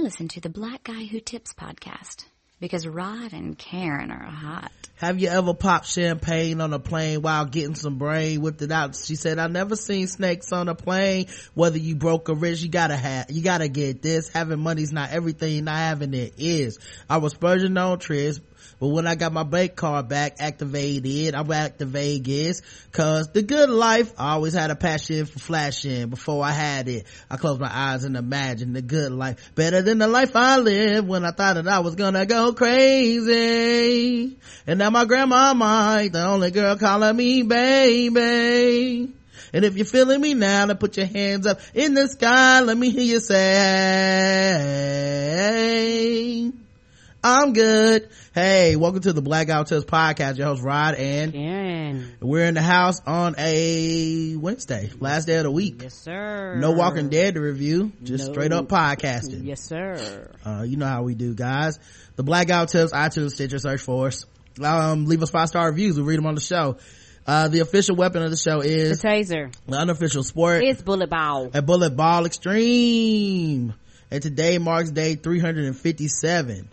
Listen to the Black Guy Who Tips podcast because Rod and Karen are hot. Have you ever popped champagne on a plane while getting some brain? Whipped it out. She said, I never seen snakes on a plane. Whether you broke or rich, you gotta have, you gotta get this. Having money's not everything. Not having it is. I was spurging on trips, but when I got my bank card back activated, I'm back to Vegas. Cause the good life, I always had a passion for flashing before I had it. I closed my eyes and imagined the good life. Better than the life I lived when I thought that I was gonna go crazy. And now my grandma Mike, the only girl calling me baby. And if you're feeling me now, then put your hands up in the sky. Let me hear you say, I'm good. Hey, welcome to the Black Guy Who Tips podcast. Your host Rod and Karen. we're in the house on a Wednesday, last day of the week. Yes, sir. No Walking Dead to review, just No. straight up podcasting. Yes, sir. Uh, you know how we do, guys. The Black Guy Who Tips, iTunes, Stitcher, search for us. Um, leave us five star reviews. We'll read them on the show. Uh, the official weapon of the show is The taser. the unofficial sport, is bullet ball. a bullet ball extreme. And today marks day 357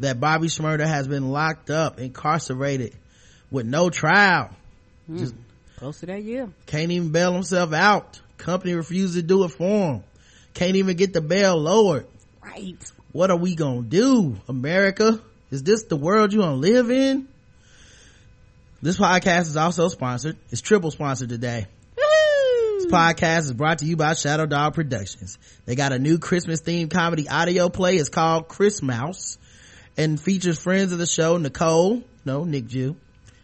that Bobby Shmurda has been locked up, incarcerated with no trial. Hmm. Just Close to that year. can't even bail himself out. Company refuses to do it for him. Can't even get the bail lowered. Right. What are we gonna do, America? Is this the world you gonna live in? This podcast is also sponsored. It's triple sponsored today. This podcast is brought to you by Shadow Dog Productions. They got a new Christmas themed comedy audio play. It's called Chris Mouse and features friends of the show, Nicole, no, Nick Jew,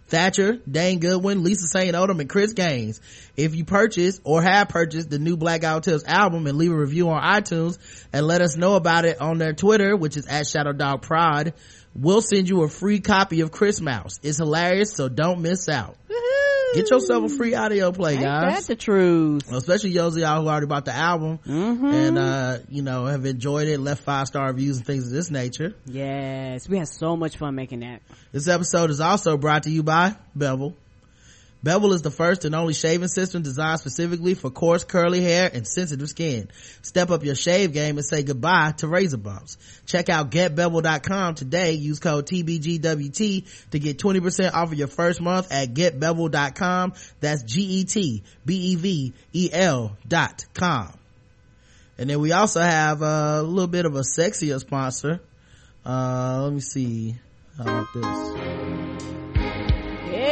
Thatcher, Dane Goodwin, Lisa St. Odom, and Chris Gaines. If you purchase or have purchased the new Blackout Tales album and leave a review on iTunes and let us know about it on their Twitter, which is at Shadow Dog Prod, we'll send you a free copy of Chris Mouse. It's hilarious, so don't miss out. Get yourself a free audio play, Ain't guys that the truth? Especially those of y'all who already bought the album Mm-hmm. and uh you know have enjoyed it left five star reviews and things of this nature Yes. We had so much fun making that. this episode is also brought to you by bevel bevel is the first and only shaving system designed specifically for coarse curly hair and sensitive skin step up your shave game and say goodbye to razor bumps check out getbevel.com today use code tbgwt to get 20% off of your first month at getbevel.com that's g-e-t-b-e-v-e-l dot com and then we also have a little bit of a sexier sponsor. Uh, let me see. How about this?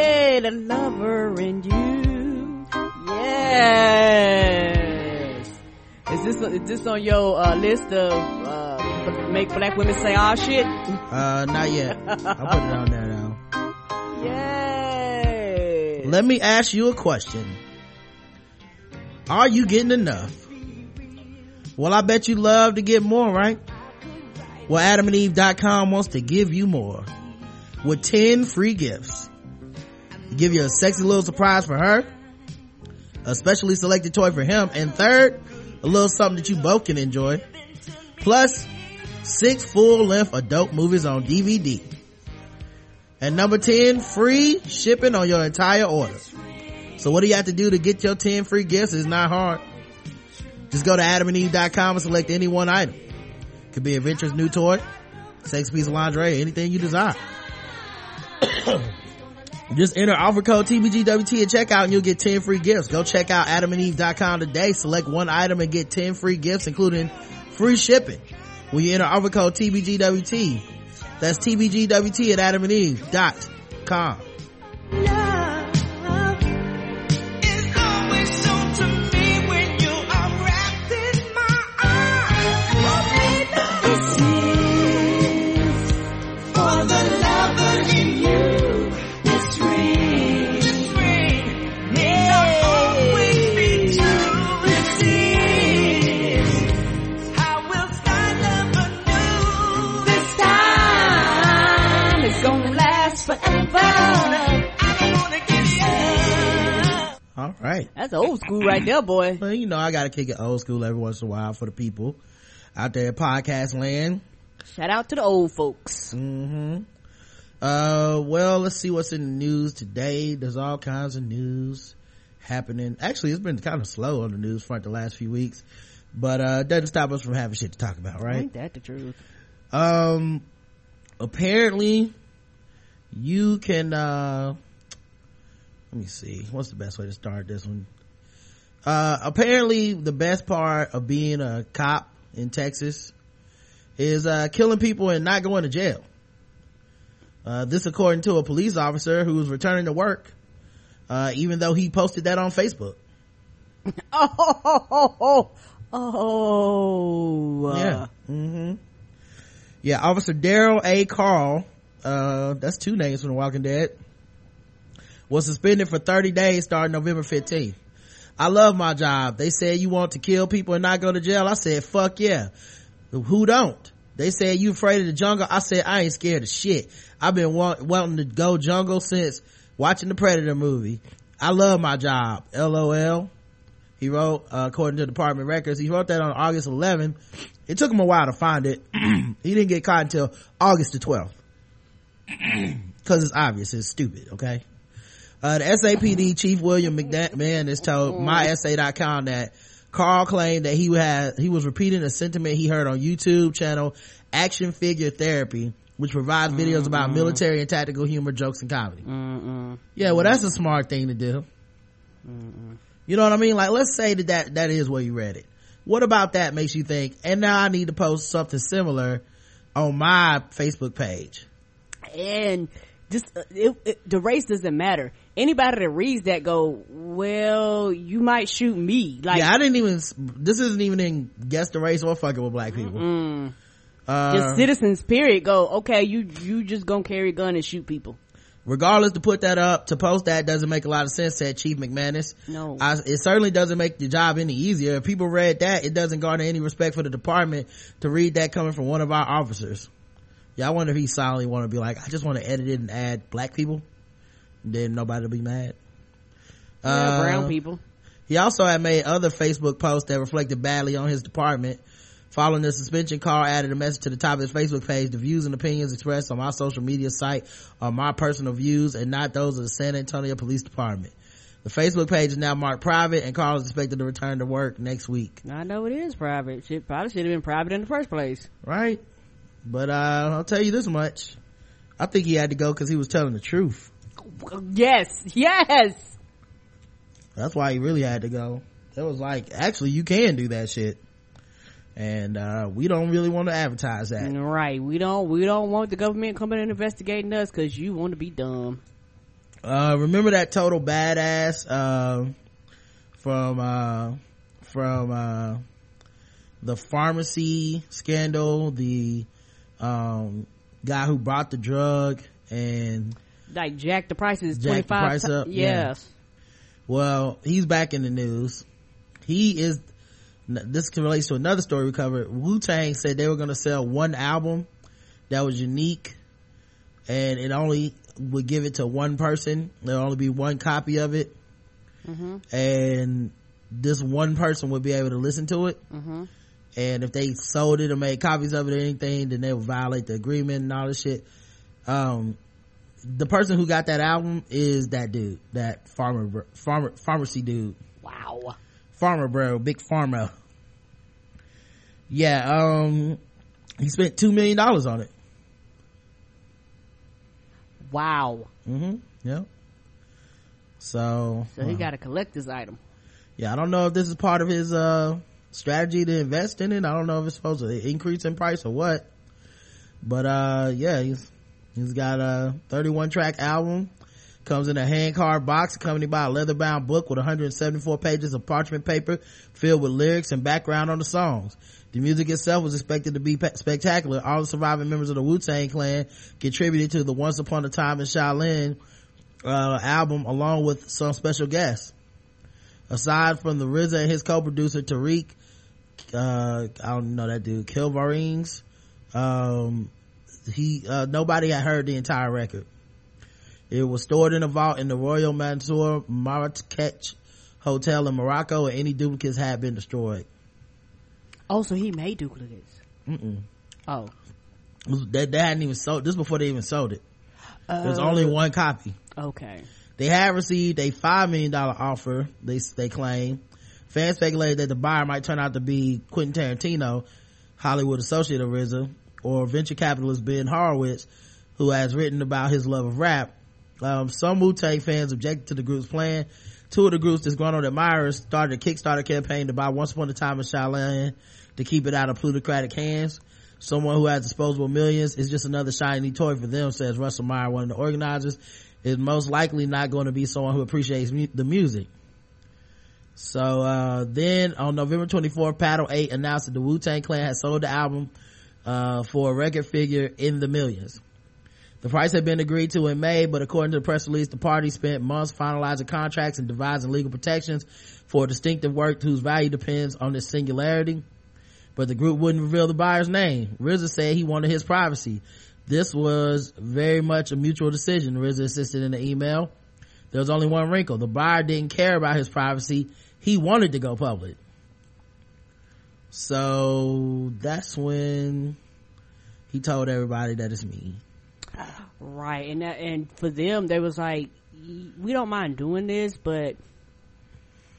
Hey, the lover in you. Yes. Is this is this on your uh, list of uh, make black women say all shit? Uh, not yet. I'll put it on there now. Yay. Let me ask you a question. Are you getting enough? Well, I bet you love to get more, right? Well, adamandeve.com wants to give you more with 10 free gifts. Give you a sexy little surprise for her, a specially selected toy for him, and third, a little something that you both can enjoy. Plus, six full-length adult movies on DVD. And number 10, free shipping on your entire order. So what do you have to do to get your 10 free gifts? It's not hard. Just go to adamandeve.com and select any one item. Could be Adventure's new toy, sex piece of lingerie, anything you desire. Just enter offer code TBGWT at checkout and you'll get 10 free gifts. Go check out adamandeve.com today. Select one item and get 10 free gifts, including free shipping. When you enter offer code TBGWT, that's TBGWT at adamandeve.com. All right. That's old school right there, boy. Well, you know, I gotta kick it old school every once in a while for the people out there in podcast land. Shout out to the old folks. Mm-hmm. Uh, well, let's see what's in the news today. There's all kinds of news happening. Actually, it's been kind of slow on the news front the last few weeks. but uh it doesn't stop us from having shit to talk about right Ain't that the truth? um apparently you can uh let me see. What's the best way to start this one? Uh apparently the best part of being a cop in texas is uh killing people and not going to jail. Uh this according to a police officer who was returning to work uh even though he posted that on facebook. Oh, oh, oh, oh. yeah. Hmm yeah officer daryl a. Carl uh that's two names from the walking dead was suspended for 30 days starting november 15th i love my job. They said you want to kill people and not go to jail. I said fuck yeah. Who don't? They said you afraid of the jungle? I said i ain't scared of shit. I've been want, wanting to go jungle since watching the predator movie. I love my job. Lol he wrote, uh, according to department records, he wrote that on August 11th. It took him a while to find it. he didn't get caught until August the 12th. Cause it's obvious, it's stupid, okay? Uh, the SAPD chief William McManus told mysa.com that Carl claimed that he had, he was repeating a sentiment he heard on YouTube channel Action Figure Therapy, which provides videos about military and tactical humor, jokes, and comedy. Mm-mm. Yeah, well, that's a smart thing to do. You know what I mean? Like, let's say that, that that is where you read it. What about that makes you think, and now I need to post something similar on my Facebook page? and just uh, it, it, the race doesn't matter. Anybody that reads that go, well, you might shoot me. Like, yeah, I didn't even, this isn't even in guess the race or fucking with black people. mm, Uh, just citizens. Period. Go, okay, you you just gonna carry a gun and shoot people. regardless to put that up, to post that doesn't make a lot of sense, said Chief McManus. No. I, it certainly doesn't make the job any easier. If people read that, it doesn't garner any respect for the department to read that coming from one of our officers. Yeah, I wonder if he silently want to be like, I just want to edit it and add black people. Then nobody will be mad. Yeah, Uh, brown people. He also had made other Facebook posts that reflected badly on his department. Following the suspension, Carl added a message to the top of his Facebook page. The views and opinions expressed on my social media site are my personal views and not those of the San Antonio Police Department. The Facebook page is now marked private and Carl is expected to return to work next week. I know it is private. Shit probably should have been private in the first place. Right? But, uh, I'll tell you this much. I think he had to go because he was telling the truth. Yes, yes. That's why he really had to go. It was like, actually, you can do that shit. And, uh, we don't really want to advertise that. Right. We don't we don't want the government coming and investigating us because you want to be dumb. Uh, remember that total badass, uh, from, uh, from, uh, the pharmacy scandal, the, um, guy who brought the drug and, Like jack the prices Jack the twenty five. price up, yeah. Yes. well, he's back in the news. He is, this can relates to another story we covered. Wu-Tang said they were going to sell one album that was unique and it only would give it to one person. There'll only be one copy of it. And this one person would be able to listen to it. And if they sold it or made copies of it or anything, then they would violate the agreement and all this shit. Um, the person who got that album is that dude, that farmer, farmer, pharmacy dude, Wow. farmer bro, big farmer. Yeah, um, he spent two million dollars on it. Wow. Mm-hmm. Yeah. So, So he uh, got a collector's item. yeah, I don't know if this is part of his, uh, strategy to invest in it. I don't know if it's supposed to increase in price or what. But, uh, yeah, he's, he's got a 31 track album. Comes in a hand carved box accompanied by a leather bound book with 174 pages of parchment paper filled with lyrics and background on the songs. The music itself was expected to be pe- spectacular. All the surviving members of the Wu-Tang clan contributed to the Once Upon a Time in Shaolin uh, album along with some special guests. Aside from the RZA and his co-producer Tariq, uh, I don't know that dude, Cilvaringz, um, he, uh, nobody had heard the entire record. It was stored in a vault in the Royal Mansour Marrakech Hotel in Morocco and any duplicates had been destroyed. Oh, so he made duplicates. Mm-mm. Oh. They, they hadn't even sold, this before they even sold it. Uh, There's only one copy. Okay. They had received a five million dollar offer. They they claim Fans speculated that the buyer might turn out to be Quentin Tarantino, Hollywood associate of RZA, or venture capitalist Ben Horowitz, who has written about his love of rap. Um, some Wu-Tang fans objected to the group's plan. Two of the group's disgruntled admirers started a Kickstarter campaign to buy Once Upon a Time in Shaolin to keep it out of plutocratic hands. Someone who has disposable millions is just another shiny toy for them, says Russell Meyer, one of the organizers. Is most likely not going to be someone who appreciates mu- the music. So, uh, then on November 24th, Paddle 8 announced that the Wu-Tang Clan had sold the album, uh, for a record figure in the millions. The price had been agreed to in May, but according to the press release, the party spent months finalizing contracts and devising legal protections for a distinctive work whose value depends on its singularity. But the group wouldn't reveal the buyer's name. RZA said he wanted his privacy. This was very much a mutual decision, RZA insisted in the email. There was only one wrinkle. The buyer didn't care about his privacy. He wanted to go public. So that's when he told everybody that it's me. Right. And that, and for them, they was like, we don't mind doing this, but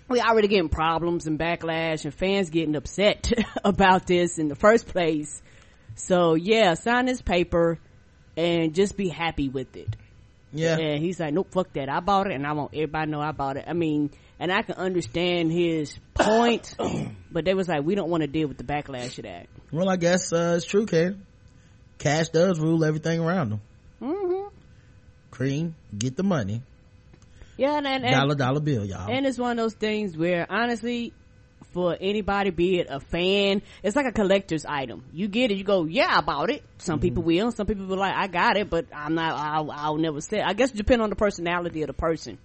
we already getting problems and backlash and fans getting upset about this in the first place. So yeah, sign this paper and just be happy with it. Yeah. And he's like, nope, fuck that. I bought it and I want everybody to know I bought it. I mean, and I can understand his point, but they was like, we don't want to deal with the backlash of that. Well, I guess, uh, it's true, Karen. Cash does rule everything around them. Mm-hmm. Cream, get the money. Yeah, and, and, and Dollar, dollar bill, y'all. And it's one of those things where honestly, for anybody, be it a fan, it's like a collector's item. You get it, you go, yeah, I bought it. Some Mm-hmm. people will, some people will like, I got it, but I'm not, I'll, I'll never sell. I guess it depends on the personality of the person.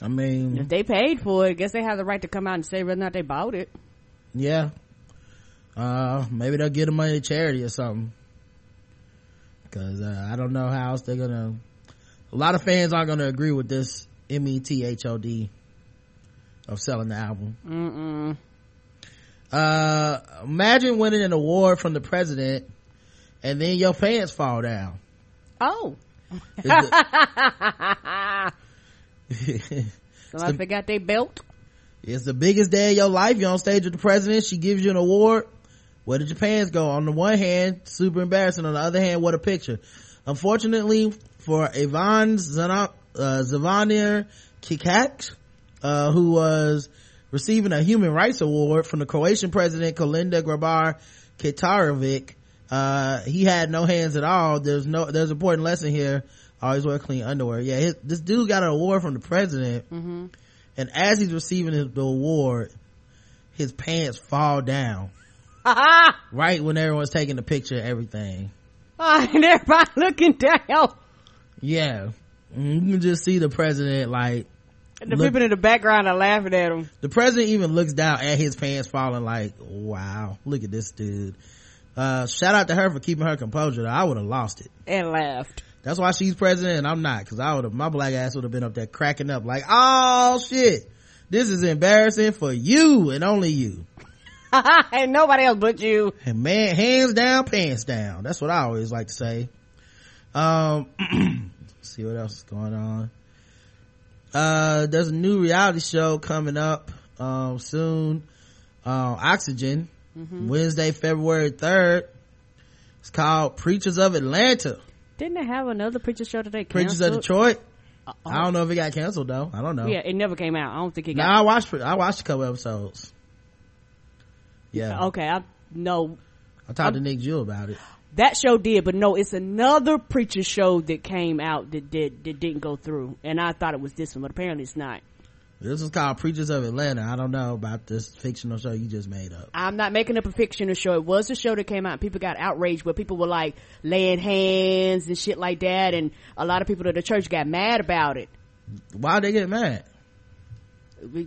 I mean, If they paid for it, I guess they have the right to come out and say whether or not they bought it. yeah. Uh, maybe they'll give the money to charity or something. Cause, uh, I don't know how else they're gonna, a lot of fans aren't gonna agree with this M-E-T-H-O-D of selling the album. Mm-mm. Uh, imagine winning an award from the president and then your pants fall down. Oh. Is Somebody forgot they belt. It's the biggest day of your life. You're on stage with the president. She gives you an award. Where did your pants go? On the one hand, super embarrassing. On the other hand, what a picture. Unfortunately for Ivan Zana- uh, Kikak, uh, who was receiving a human rights award from the Croatian president Kolinda Grabar Kitarovic, uh, he had no hands at all. There's no, there's an important lesson here. Always wear clean underwear. Yeah, his, this dude got an award from the president and as he's receiving his, the award his pants fall down right when everyone's taking the picture of everything and everybody looking down. yeah you can just see the president like And the Look- people in the background are laughing at him. the president even looks down at his pants falling like wow look at this dude uh shout out to her for keeping her composure i would have lost it And laughed. That's why she's president and i'm not because i would have my black ass would have been up there cracking up like oh shit. This is embarrassing for you and only you. And nobody else but you. and man hands down pants down. That's what i always like to say. Um see what else is going on. Uh there's a new reality show coming up um soon. Uh oxygen. Wednesday february 3rd it's called preachers of atlanta Didn't they have another preacher show today? preachers of detroit uh-uh. i don't know if it got canceled though i don't know Yeah, it never came out. I don't think it no got. i watched i watched a couple episodes yeah Okay, I no. i talked to nick Jewell about it That show did, but no, it's another preacher show that came out that did that didn't go through, and I thought it was this one, but apparently it's not. This is called Preachers of Atlanta. I don't know about this fictional show you just made up. I'm not making up a fictional show. It was a show that came out. And people got outraged where people were like laying hands and shit like that, and a lot of people at the church got mad about it. Why they get mad?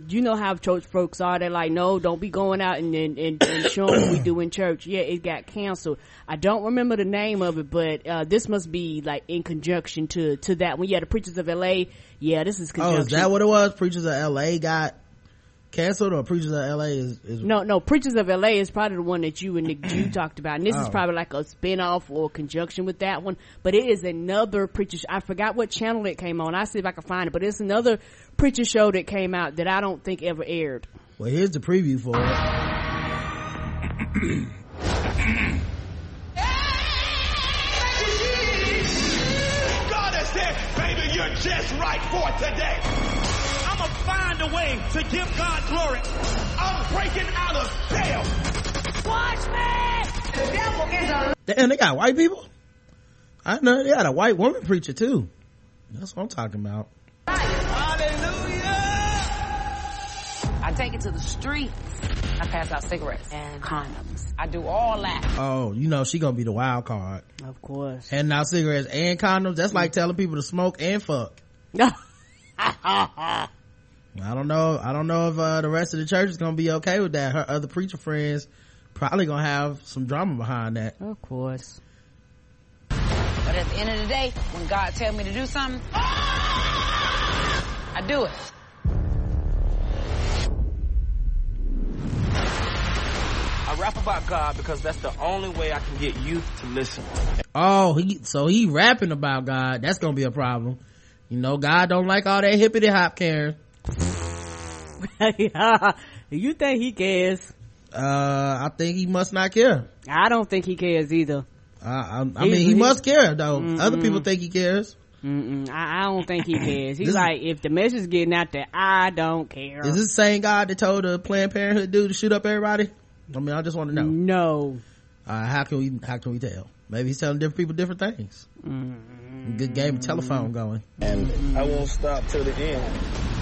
You know how church folks are. They're like, no, don't be going out and and, and, and showing what we do in church. Yeah, it got canceled. I don't remember the name of it, but uh, this must be like in conjunction to to that one. Yeah, the preachers of L.A. Yeah, this is Oh, is that what it was? Preachers of LA got canceled or Preachers of LA is, is no, no, Preachers of LA is probably the one that you and Nick Jew talked about. And this is Oh. probably like a spin-off or conjunction with that one. But it is another preacher sh- I forgot what channel it came on. I see if I can find it. But it's another preacher show that came out that I don't think ever aired. well here's the preview for it God has said, baby, you're just right for today. I'm going to find a way to give God glory. I'm breaking out of jail. Watch me! The devil is a damn they got white people i know they got a white woman preacher too that's what i'm talking about Hallelujah. I take it to the streets. I pass out cigarettes and condoms. I do all that. oh you know she gonna be the wild card Of course. handing out cigarettes and condoms that's like telling people to smoke and fuck I don't know. I don't know if uh, the rest of the church is gonna be okay with that. Her other preacher friends probably gonna have some drama behind that. of course. But at the end of the day, when God tells me to do something, I do it. I rap about God because that's the only way I can get youth to listen. Oh, he so he rapping about God. That's gonna be a problem. You know, God don't like all that hippity hop, Karen. you think he cares? Uh, I think he must not care. I don't think he cares either. I, I, I mean, he he- must care though. Other people think he cares. I, I don't think he cares. He's This- like, if the message is getting out there, I don't care. Is this the same God that told the Planned Parenthood dude to shoot up everybody? I mean, I just want to know. no. Uh, how can we? How can we tell? Maybe he's telling different people different things. Good game of telephone going. And I won't stop till the end.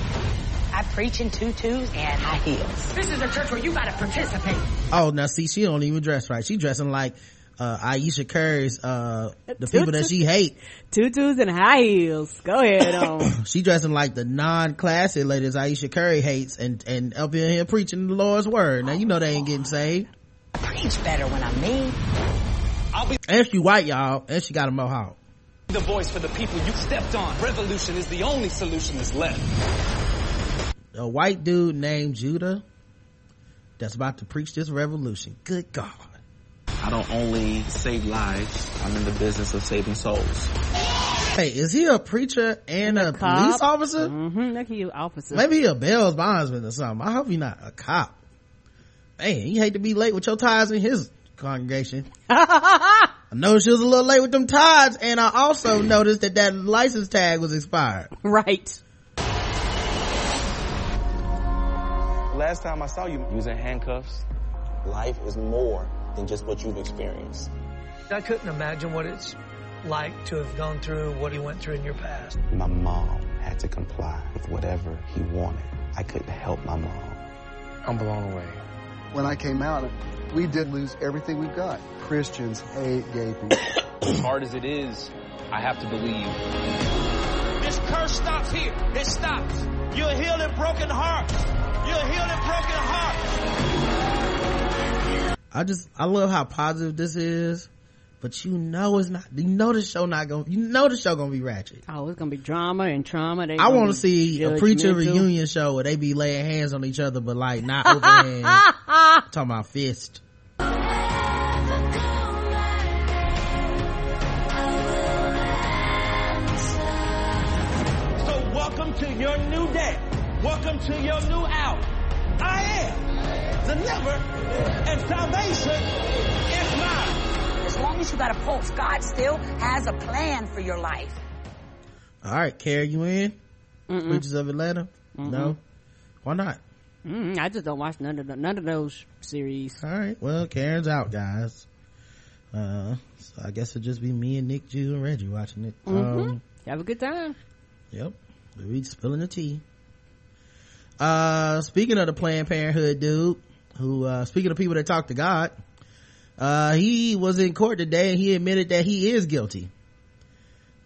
I preach in tutus and high heels. This is a church where you gotta participate. Oh, now see, she don't even dress right. She dressing like uh, Ayesha Curry's uh, the people that she hate. Tutus and high heels. Go ahead on. She dressing like the non-classy ladies Ayesha Curry hates, and and up in here preaching the Lord's word. Now you know they ain't getting saved. I preach better when I'm me. I'll be And she white, y'all, and she got a mohawk. the voice for the people you stepped on. Revolution is the only solution that's left. A white dude named Judah that's about to preach this revolution. Good God. I don't only save lives, I'm in the business of saving souls. Hey, is he a preacher and a Cop. police officer? mm-hmm. Look at you, officer. Maybe he a Bell's bondsman or something. I hope he's not a cop. Man, you hate to be late with your ties in his congregation. I noticed she was a little late with them ties, and I also noticed that that license tag was expired. right. Last time I saw you, you was in handcuffs. Life is more than just what you've experienced. I couldn't imagine what it's like to have gone through what he went through in your past. My mom had to comply with whatever he wanted. I couldn't help my mom. I'm blown away. When I came out, we did lose everything we've got. Christians hate gay people. As hard as it is, I have to believe. This curse stops here. It stops. You're healing broken hearts. You're healing broken hearts. I just, I love how positive this is, but you know it's not, you know the show not gonna, you know the show gonna be ratchet. Oh, it's gonna be drama and trauma. They I want to see a preacher reunion show where they be laying hands on each other, but like not open hands. Talking about fist. Your new day. Welcome to your new hour. I am delivered and salvation is mine. As long as you got a pulse, God still has a plan for your life. All right, Carrie, you in? Preachers of Atlanta? No? Why not? Mm, I just don't watch none of the, none of those series. All right. Well, Karen's out, guys. Uh, so I guess it'll just be me and Nick, Jew, and Reggie watching it. Um, Have a good time. yep. We spilling the tea. Uh, speaking of the Planned Parenthood dude, who, uh, speaking of people that talk to God, uh, he was in court today and he admitted that he is guilty.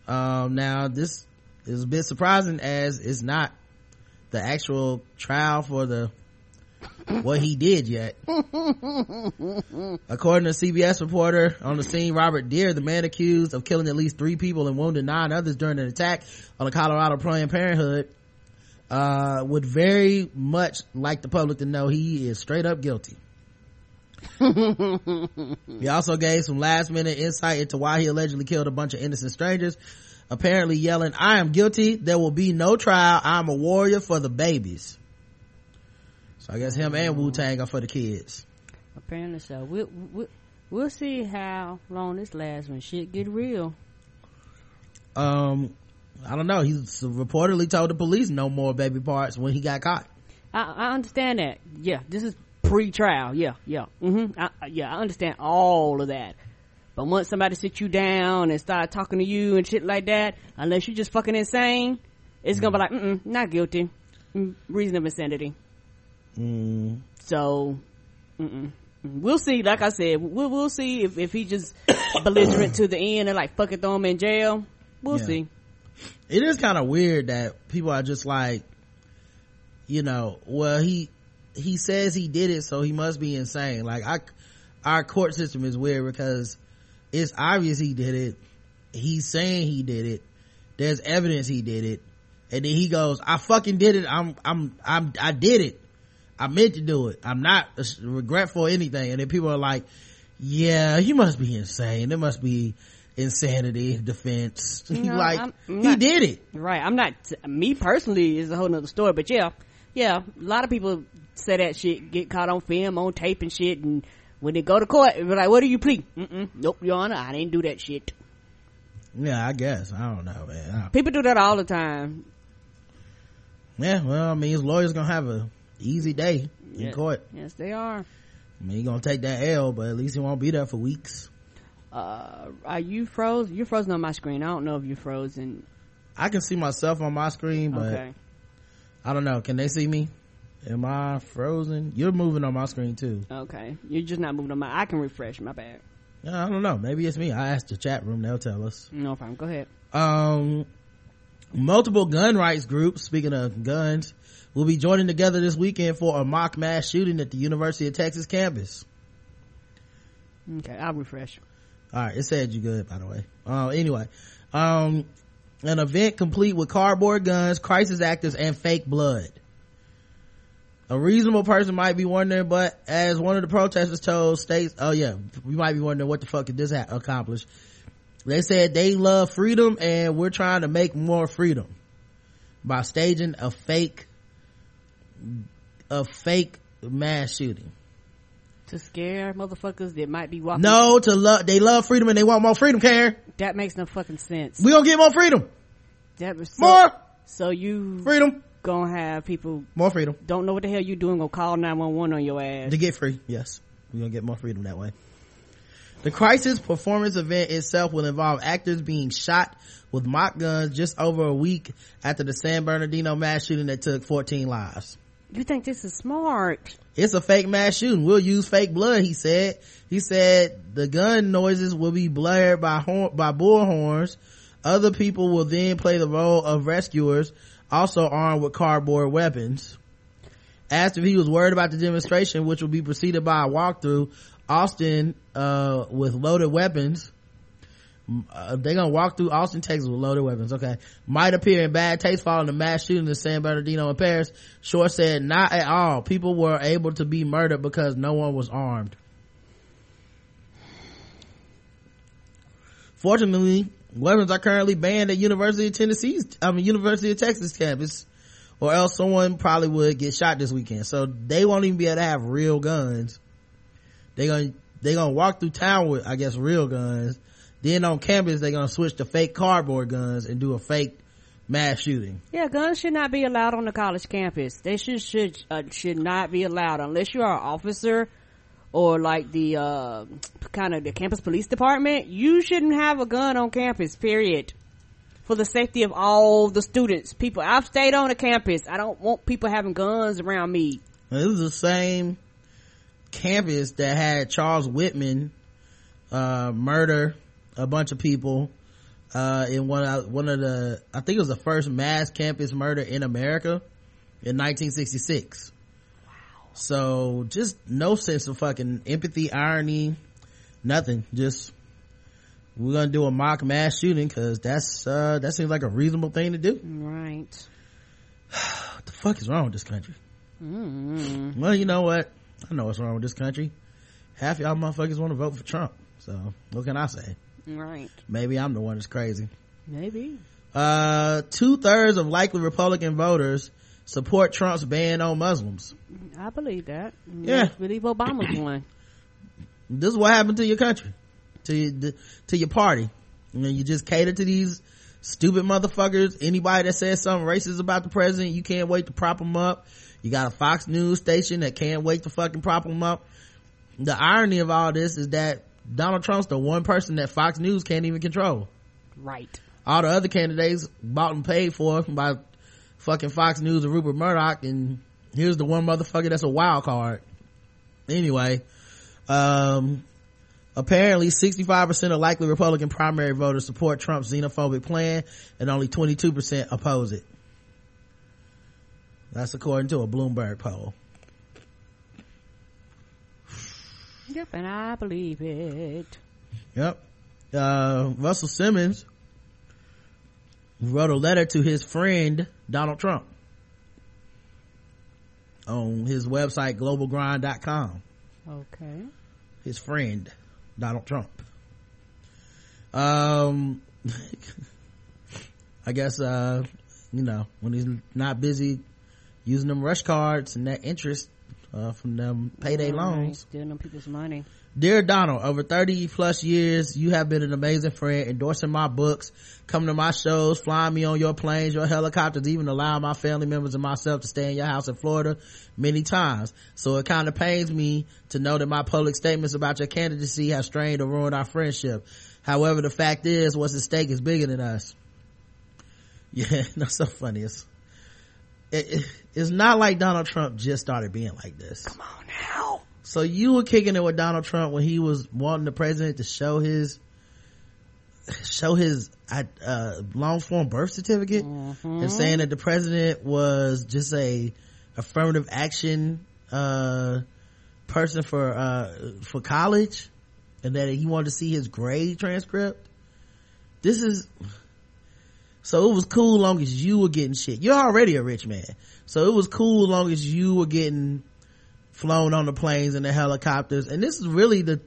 Um, now this is a bit surprising as it's not the actual trial for the what he did yet. According to CBS reporter on the scene, Robert Dear, the man accused of killing at least three people and wounding nine others during an attack on a Colorado Planned Parenthood, uh, would very much like the public to know he is straight up guilty. he also gave some last minute insight into why he allegedly killed a bunch of innocent strangers, apparently yelling, I am guilty. There will be no trial. I'm a warrior for the babies. So I guess him and Wu Tang are for the kids. Apparently so. We'll, we'll, we'll see how long this lasts when shit get real. Um, I don't know. He's reportedly told the police no more baby parts when he got caught. I, I understand that. Yeah, this is pre-trial. Yeah, yeah. Mm-hmm. I, yeah, I understand all of that. But once somebody sits you down and start talking to you and shit like that, unless you're just fucking insane, it's gonna be like, mm not guilty. Mm, reason of insanity. Mm, So, mm-mm. we'll see. Like I said, we'll we'll see if if he just belligerent to the end and like fuck it, throw him in jail. We'll Yeah. see. it is kind of weird that people are just like, you know, well, he, he says he did it, so he must be insane. Like, I, our court system is weird because it's obvious he did it. He's saying he did it. There's evidence he did it. And then he goes, I fucking did it. I'm, I'm, I'm, I did it. I meant to do it. I'm not regretful or anything. And then people are like, yeah, he must be insane. There must be insanity defense. No, like, I'm- I'm he not- did it. Right. I'm not, me personally is a whole nother story, but yeah, yeah, a lot of people say that shit, get caught on film, on tape and shit, and when they go to court, they're like, what do you plead? Mm-mm, nope, your honor, I didn't do that shit. Yeah, I guess. I don't know, man. People do that all the time. yeah, well, I mean, his lawyer's gonna have a easy day in Yeah. court. Yes, they are. I mean, he's gonna take that L, but at least he won't be there for weeks. Uh, are you froze? You're frozen on my screen. I don't know if you're frozen. I can see myself on my screen, but Okay. I don't know. Can they see me? Am I frozen? You're moving on my screen too. Okay. You're just not moving on my, I can refresh, my bad. Yeah, I don't know. Maybe it's me. I asked the chat room. They'll tell us. No problem. Go ahead. um multiple gun rights groups speaking of guns will be joining together this weekend for a mock mass shooting at the university of texas campus. Okay, I'll refresh. all right it said you good by the way. Uh, anyway um an event complete with cardboard guns crisis actors and fake blood. A reasonable person might be wondering but as one of the protesters told states oh yeah we might be wondering what the fuck did this ha- accomplish. They said they love freedom and we're trying to make more freedom by staging a fake a fake mass shooting. To scare motherfuckers that might be walking. no to love they love freedom and they want more freedom karen. That makes no fucking sense. we gonna get more freedom. That was so, more? So you freedom. gonna have people more freedom. don't know what the hell you doing gonna call 911 on your ass. to get free yes. We're gonna get more freedom that way. The crisis performance event itself will involve actors being shot with mock guns just over a week after the san bernardino mass shooting that took 14 lives You think this is smart? it's a fake mass shooting. We'll use fake blood he said. He said the gun noises will be blared by horn by bull horns other people will then play the role of rescuers also armed with cardboard weapons. Asked if he was worried about the demonstration which will be preceded by a walkthrough austin uh, with loaded weapons uh, they're gonna walk through Austin, Texas with loaded weapons. Okay. Might appear in bad taste following the mass shooting in San Bernardino and Paris. Short said, not at all. People were able to be murdered because no one was armed. Fortunately, weapons are currently banned at University of Tennessee's, I mean, University of Texas campus, or else someone probably would get shot this weekend. So they won't even be able to have real guns. They're gonna, they're gonna walk through town with, I guess, real guns. Then on campus, they're gonna switch to fake cardboard guns and do a fake mass shooting. Yeah, guns should not be allowed on the college campus. They should should uh, should not be allowed unless you are an officer or like the uh, kind of the campus police department. You shouldn't have a gun on campus. Period. For the safety of all the students, people. I've stayed on the campus. I don't want people having guns around me. This is the same campus that had Charles Whitman uh, murder a bunch of people uh, in one of, one of the I think it was the first mass campus murder in America in 1966. Wow. So just no sense of fucking empathy, irony, nothing. Just we're gonna do a mock mass shooting because that's uh, that seems like a reasonable thing to do. Right. What the fuck is wrong with this country? Mm. Well, you know what? I know what's wrong with this country. Half y'all motherfuckers want to vote for Trump. So what can I say? Right. Maybe I'm the one that's crazy. Maybe. Uh, two thirds of likely Republican voters support Trump's ban on Muslims. I believe that. Yeah. I believe Obama's one. This is what happened to your country, to your, to your party. You know, you just cater to these stupid motherfuckers. Anybody that says something racist about the president, you can't wait to prop them up. You got a Fox News station that can't wait to fucking prop them up. The irony of all this is that Donald Trump's the one person that Fox News can't even control. Right. All the other candidates bought and paid for by fucking Fox News and Rupert Murdoch, and here's the one motherfucker that's a wild card. Anyway, um, apparently 65% of likely Republican primary voters support Trump's xenophobic plan, and only 22% oppose it. That's according to a Bloomberg poll. Yep, and I believe it. Yep. Uh, Russell Simmons wrote a letter to his friend Donald Trump on his website globalgrind.com. Okay. His friend Donald Trump. Um, I guess, uh, you know, when he's not busy using them rush cards and that interest, uh, from them payday Right, loans. Stealing them people's money. Dear Donald, over 30 plus years, you have been an amazing friend, endorsing my books, coming to my shows, flying me on your planes, your helicopters, even allowing my family members and myself to stay in your house in Florida many times. So it kind of pains me to know that my public statements about your candidacy have strained or ruined our friendship. However, the fact is, what's at stake is bigger than us. Yeah, that's so funny. It's, it, it- it's not like Donald Trump just started being like this. Come on now. So you were kicking it with Donald Trump when he was wanting the president to show his, show his, uh, long form birth certificate and saying that the president was just a affirmative action, uh, person for, uh, for college and that he wanted to see his grade transcript. This is, so it was cool long as you were getting shit. You're already a rich man. So it was cool long as you were getting flown on the planes and the helicopters. And this is really the,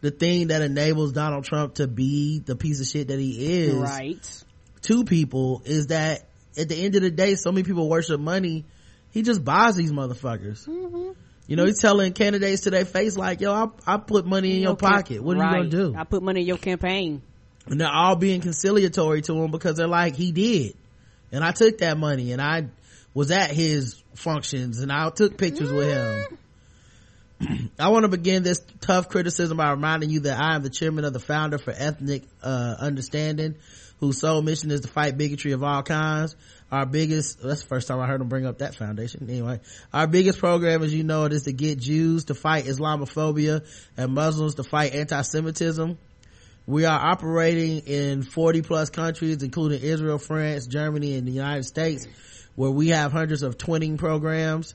the thing that enables Donald Trump to be the piece of shit that he is Right. to people is that at the end of the day, so many people worship money. He just buys these motherfuckers. Mm-hmm. You know, he's telling candidates to their face like, yo, I, I put money in your cam- pocket. What are you gonna do? I put money in your campaign. And they're all being conciliatory to him because they're like he did. And i took that money and i was at his functions and i took pictures with him. I want to begin this tough criticism by reminding you that i am the chairman of the founder for ethnic uh, understanding whose sole mission is to fight bigotry of all kinds. Our biggest that's the first time i heard him bring up that foundation. Anyway our biggest program as you know it is to get jews to fight islamophobia and muslims to fight anti-semitism we are operating in 40 plus countries, including Israel, France, Germany, and the United States, where we have hundreds of twinning programs,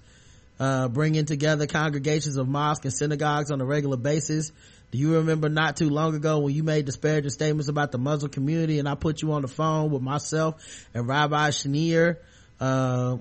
uh, bringing together congregations of mosques and synagogues on a regular basis. Do you remember not too long ago when you made disparaging statements about the Muslim community and I put you on the phone with myself and Rabbi Schneier, uh,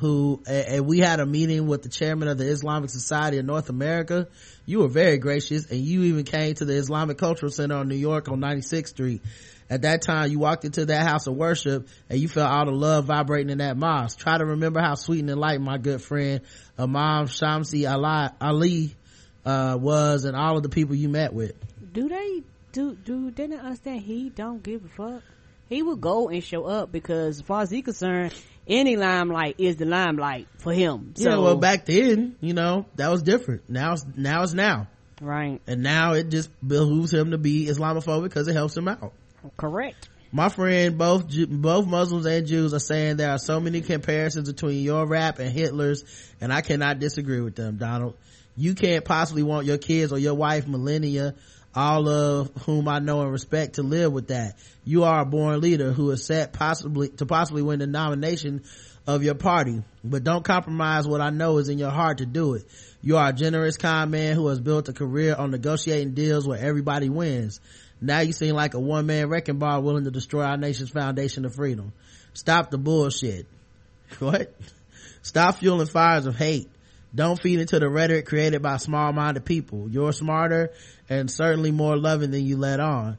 who, and we had a meeting with the chairman of the Islamic Society of North America. You were very gracious and you even came to the Islamic Cultural Center on New York on 96th Street. At that time, you walked into that house of worship and you felt all the love vibrating in that mosque. Try to remember how sweet and enlightened my good friend Imam Shamsi Ali, Ali uh, was and all of the people you met with. Do they do do they not understand he don't give a fuck? He would go and show up because as far as he concerned, any limelight is the limelight for him. yeah, well, back then, you know, that was different. Now it's, now it's now. Right. And now it just behooves him to be Islamophobic because it helps him out. Correct. My friend, both both Muslims and Jews are saying there are so many comparisons between your rap and Hitler's, and I cannot disagree with them, Donald. You can't possibly want your kids or your wife, Melania, all of whom I know and respect, to live with that. You are a born leader who is set possibly to possibly win the nomination of your party, but don't compromise what I know is in your heart to do it. You are a generous, kind man who has built a career on negotiating deals where everybody wins. Now you seem like a one-man wrecking ball willing to destroy our nation's foundation of freedom. Stop the bullshit. What? Stop fueling fires of hate. Don't feed into the rhetoric created by small-minded people. You're smarter and certainly more loving than you let on.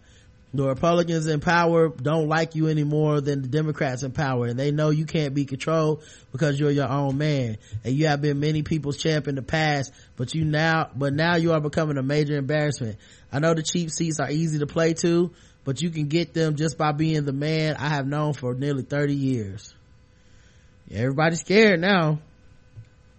the republicans in power don't like you any more than the democrats in power and they know you can't be controlled because you're your own man. And you have been many people's champ in the past but you now but now you are becoming a major embarrassment. I know the cheap seats are easy to play to but you can get them just by being the man i have known for nearly 30 years. Everybody's scared now.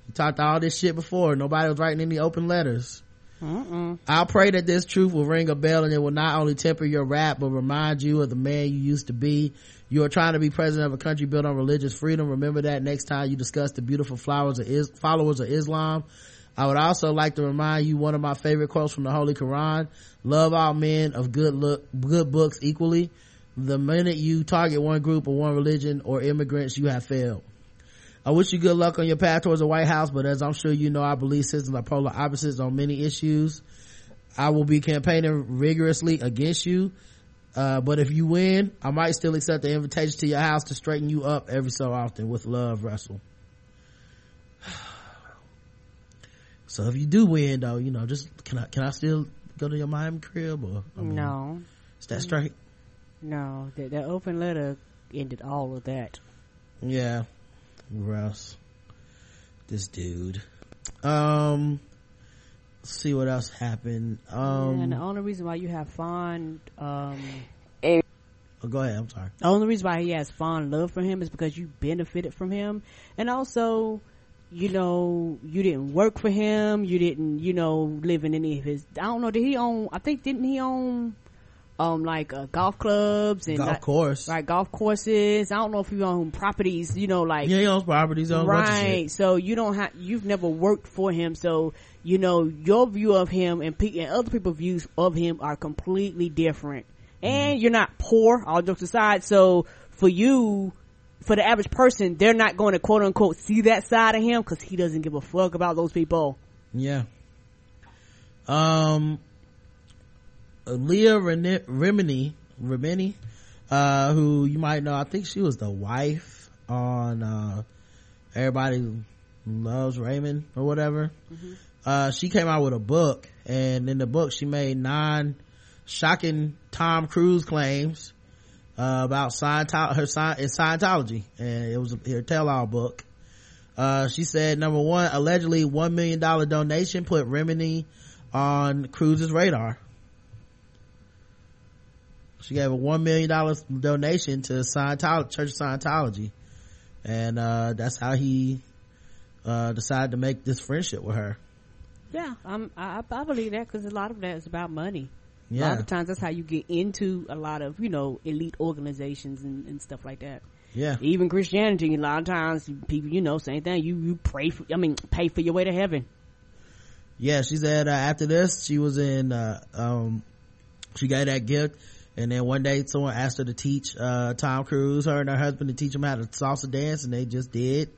You talked all this shit before. Nobody was writing any open letters Mm-mm. I'll pray that this truth will ring a bell and it will not only temper your rap, but remind you of the man you used to be. You are trying to be president of a country built on religious freedom. Remember that next time you discuss the beautiful flowers of is- followers of Islam. I would also like to remind you one of my favorite quotes from the Holy Quran. Love all men of good look, good books equally. The minute you target one group or one religion or immigrants, you have failed. I wish you good luck on your path towards the White House, but as I'm sure you know, our belief systems are polar opposites on many issues. I will be campaigning rigorously against you. Uh, but if you win, I might still accept the invitation to your house to straighten you up every so often with love, Russell. So if you do win though, you know, just, can I, can I still go to your Miami crib or? I mean, no, Is that straight? no, that, that open letter ended all of that. Yeah. Russ. This dude. Um, let's see what else happened. Um, and the only reason why you have fond, um, oh, go ahead. I'm sorry. the only reason why he has fond love for him is because you benefited from him, and also, you know, you didn't work for him. You didn't, you know, live in any of his. I don't know. Did he own? I think didn't he own? Um, like uh, golf clubs and Golf like- course. right? Golf courses. I don't know if you own properties. You know, like Yeah, he owns properties. He owns a bunch of shit. right so you don't have you've never worked for him so you know your view of him and, pe- and other people's views of him are completely different and you're not poor all jokes aside so for you for the average person they're not going to quote unquote see that side of him because he doesn't give a fuck about those people Yeah. Um, Leah Remini, Remini, uh, who you might know, I think she was the wife on, uh, Everybody Loves Raymond or whatever. Uh, she came out with a book and in the book she made nine shocking Tom Cruise claims, uh, about Scientology, her Sci- Scientology. And it was her tell-all book. Uh, she said number one, allegedly one million dollar donation put Remini on Cruise's radar. She gave a one million dollars donation to Scientology, Church of Scientology. And, uh, that's how he, uh, decided to make this friendship with her. yeah I'm, I, I believe that because a lot of that is about money Yeah. a lot of times that's how you get into a lot of you know elite organizations and, and stuff like that Yeah. even Christianity, a lot of times people, you know, same thing. You you pray for, I mean, pay for your way to heaven. Yeah, she said uh, after this, she was in, uh, um, she got that gift. And then one day someone asked her to teach, uh, Tom Cruise, her and her husband to teach them how to salsa dance and they just did.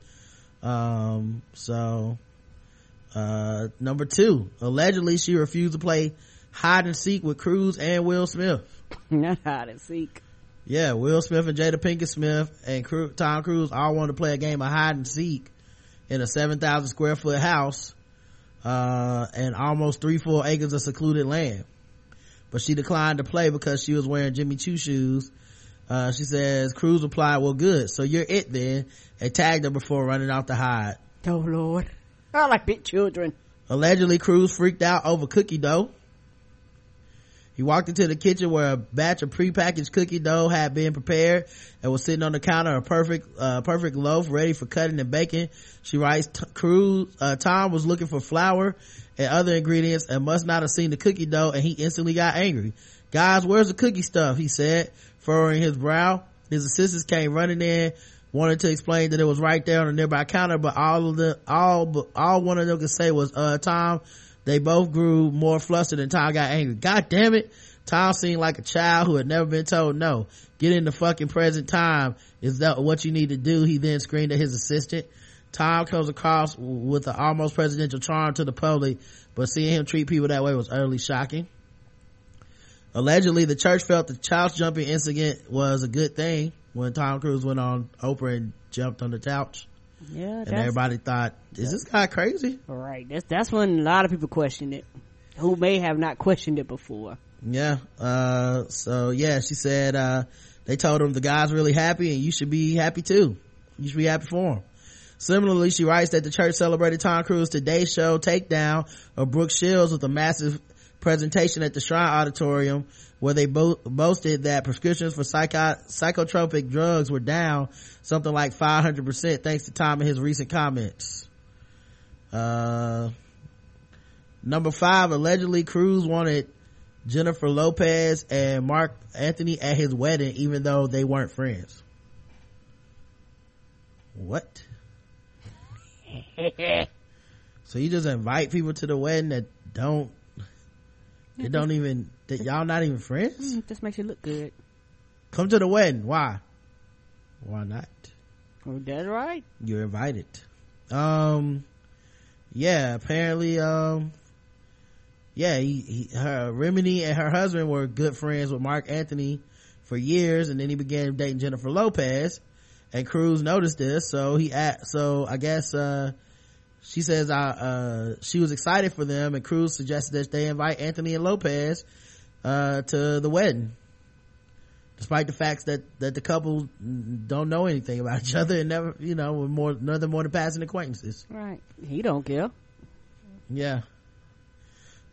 Um, so, uh, number two, allegedly she refused to play hide and seek with Cruise and Will Smith. Not hide and seek. Yeah, Will Smith and Jada Pinkett Smith and Cru- Tom Cruise all wanted to play a game of hide and seek in a 7,000 square foot house, uh, and almost three, four acres of secluded land. But she declined to play because she was wearing Jimmy Choo shoes. Uh, she says, Cruise replied, well good, so you're it then, and tagged her before running off to hide. Oh Lord. I like big children. Allegedly, Cruise freaked out over cookie dough. He walked into the kitchen where a batch of prepackaged cookie dough had been prepared and was sitting on the counter, a perfect, uh, perfect loaf ready for cutting and baking. She writes, "T- Cruise, uh, Tom was looking for flour and other ingredients and must not have seen the cookie dough and he instantly got angry. Guys, where's the cookie stuff? He said, furrowing his brow. His assistants came running in, wanted to explain that it was right there on the nearby counter, but all of the, all, all one of them could say was, uh, Tom, they both grew more flustered and Tom got angry. God damn it. Tom seemed like a child who had never been told no. Get in the fucking present time. Is that what you need to do? He then screamed at his assistant. Tom comes across with an almost presidential charm to the public, but seeing him treat people that way was utterly shocking. Allegedly, the church felt the couch jumping incident was a good thing when Tom Cruise went on Oprah and jumped on the couch. Yeah, And everybody thought, is this guy crazy? right. That's that's when a lot of people questioned it, who may have not questioned it before. yeah uh so yeah she said uh they told him the guy's really happy and you should be happy too you should be happy for him similarly she writes that the church celebrated tom cruise today show takedown of brooke shields with a massive presentation at the shrine auditorium where they bo- boasted that prescriptions for psycho- psychotropic drugs were down something like 500% thanks to tom and his recent comments. Uh number five allegedly cruise wanted jennifer lopez and marc anthony at his wedding even though they weren't friends. What? So you just invite people to the wedding that don't they don't even that y'all not even friends? Mm, Just makes you look good. come to the wedding. Why? Why not? Oh, that's right. you're invited. Um yeah apparently um yeah he, he her remini and her husband were good friends with marc anthony for years and then he began dating jennifer lopez and cruise noticed this so he at so i guess uh she says uh, uh she was excited for them and cruise suggested that they invite anthony and lopez uh to the wedding despite the facts that that the couple don't know anything about each other and never you know were more nothing more than passing acquaintances Right. He don't care. yeah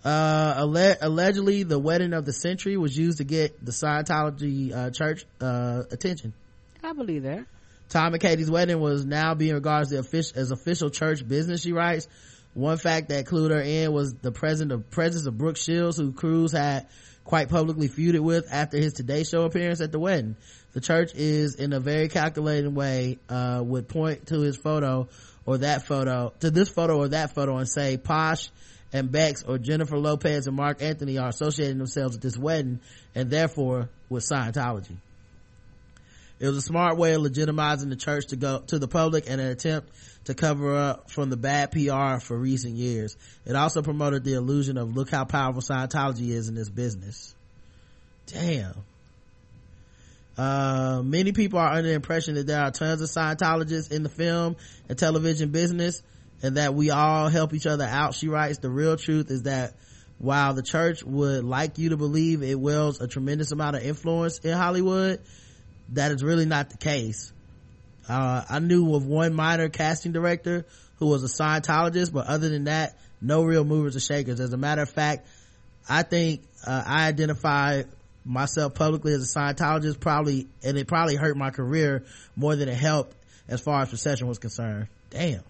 uh alle- allegedly the wedding of the century was used to get the scientology uh church uh attention I believe that. Tom and Katie's wedding was now being regarded as, offic- as official church business, she writes. One fact that clued her in was the presence of, presence of Brooke Shields, who Cruise had quite publicly feuded with after his Today Show appearance at the wedding. The church is in a very calculated way, uh, would point to his photo or that photo, to this photo or that photo and say Posh and Becks or Jennifer Lopez and Marc Anthony are associating themselves with this wedding and therefore with Scientology. It was a smart way of legitimizing the church to go to the public and an attempt to cover up from the bad PR for recent years. It also promoted the illusion of look how powerful Scientology is in this business. Damn. Uh, many people are under the impression that there are tons of Scientologists in the film and television business and that we all help each other out. She writes, the real truth is that while the church would like you to believe it wields a tremendous amount of influence in Hollywood, that is really not the case. Uh, I knew of one minor casting director who was a Scientologist, but other than that, no real movers or shakers. As a matter of fact, I think, uh, I identify myself publicly as a Scientologist probably, and it probably hurt my career more than it helped as far as recession was concerned. Damn.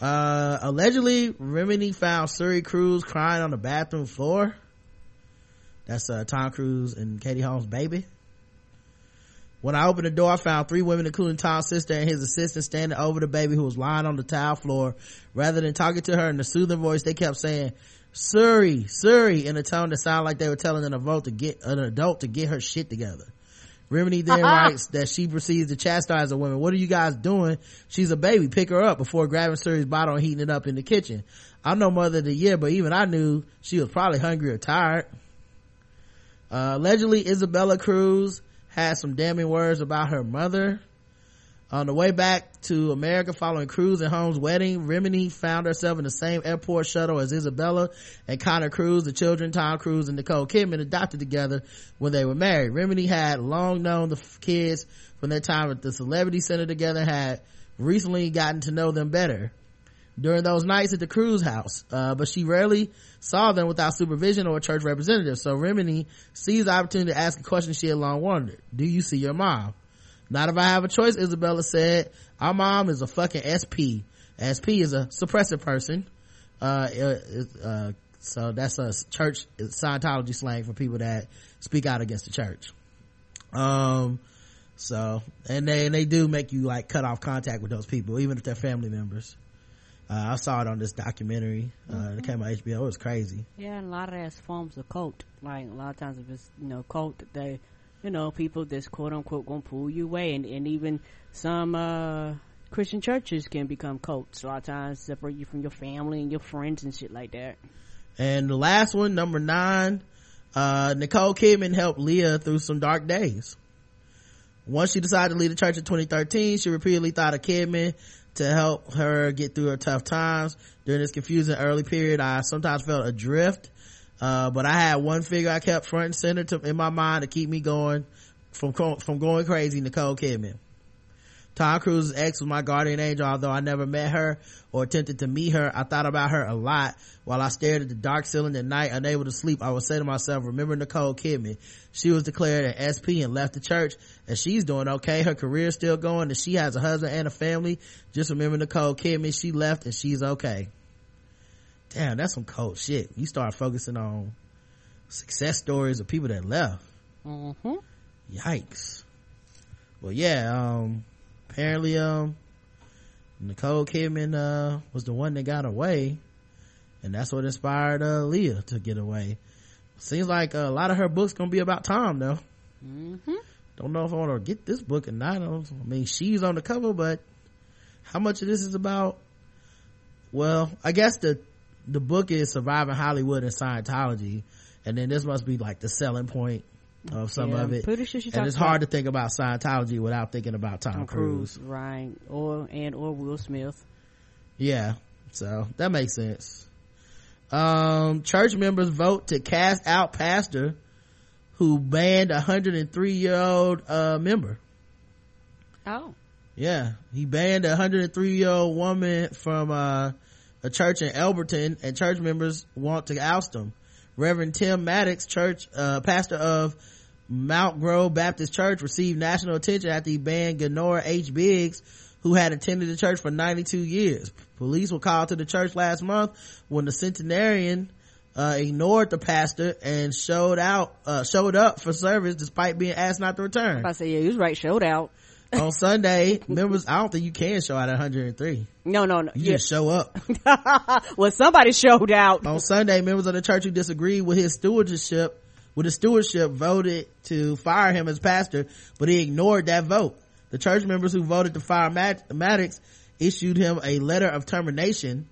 Uh, allegedly, Remini found Suri Cruise crying on the bathroom floor. That's, uh, Tom Cruise and Katie Holmes' baby. When I opened the door, I found three women, including Tom's sister and his assistant, standing over the baby who was lying on the tile floor. Rather than talking to her in a soothing voice, they kept saying, Suri, Suri, in a tone that sounded like they were telling an adult to get, an adult to get her shit together. Remini then writes that she proceeds to chastise the women. What are you guys doing? She's a baby. Pick her up before grabbing Suri's bottle and heating it up in the kitchen. I'm no mother of the year, but even I knew she was probably hungry or tired. Uh, allegedly Isabella Cruise had some damning words about her mother. On the way back to America following Cruise and Holmes' wedding, Remini found herself in the same airport shuttle as Isabella and Connor Cruise, the children Tom Cruise and Nicole Kidman adopted together when they were married. Remini had long known the kids from their time at the Celebrity Center together, had recently gotten to know them better during those nights at the Cruise house, uh, but she rarely saw them without supervision or a church representative. So Remini sees the opportunity to ask a question she had long wondered. Do you see your mom? Not if I have a choice, Isabella said. Our mom is a fucking SP. SP is a suppressive person. Uh, uh, uh, so that's a church Scientology slang for people that speak out against the church. Um, so, and they, and they do make you like cut off contact with those people, even if they're family members. Uh, I saw it on this documentary, uh, that came on HBO. It was crazy. Yeah, and a lot of that's forms of cult. Like a lot of times, if it's you know cult, they, you know, people that's quote unquote gonna pull you away, and and even some uh Christian churches can become cults. A lot of times, separate you from your family and your friends and shit like that. And the last one, number nine, uh, Nicole Kidman helped Leah through some dark days. Once she decided to leave the church in 2013, she repeatedly thought of Kidman to help her get through her tough times. During this confusing early period, I sometimes felt adrift. Uh, but I had one figure I kept front and center to, in my mind to keep me going from, from going crazy, Nicole Kidman. Tom Cruise's ex was my guardian angel, although I never met her or attempted to meet her. I thought about her a lot while I stared at the dark ceiling at night, unable to sleep. I would say to myself, remember Nicole Kidman. She was declared an SP and left the church and she's doing okay. Her career's still going and she has a husband and a family. Just remember Nicole Kidman. She left and she's okay. Damn, that's some cold shit. You start focusing on success stories of people that left. Mm-hmm. Yikes. Well, yeah, um, apparently, um, Nicole Kidman, uh, was the one that got away. And that's what inspired, uh, Leah to get away. Seems like a lot of her books gonna be about Tom though. Mm-hmm. Don't know if I want to get this book or not. I mean, she's on the cover, but how much of this is about? Well, I guess the, the book is surviving Hollywood and Scientology. And then this must be like the selling point of some Yeah, of it. pretty sure she and it's hard to think about Scientology without thinking about Tom, Tom Cruise. Cruise, right? Or and or Will Smith. Yeah. So that makes sense. Um, church members vote to cast out pastor who banned a 103 year old, uh, member. Oh, Yeah. He banned a 103 year old woman from, uh, a church in Elberton and church members want to oust him. Reverend Tim Maddox, church, uh, pastor of Mount Grove Baptist Church received national attention after he banned Ganora H. Biggs, who had attended the church for 92 years. Police were called to the church last month when the centenarian, uh, ignored the pastor and showed out, uh, showed up for service despite being asked not to return. I say yeah, he was right. Showed out. On Sunday, members, I don't think you can show out at 103. No, no, no. You Yeah. just show up. well, somebody showed out. On Sunday, members of the church who disagreed with his stewardship, with his stewardship voted to fire him as pastor, but he ignored that vote. The church members who voted to fire Mad- Maddox issued him a letter of termination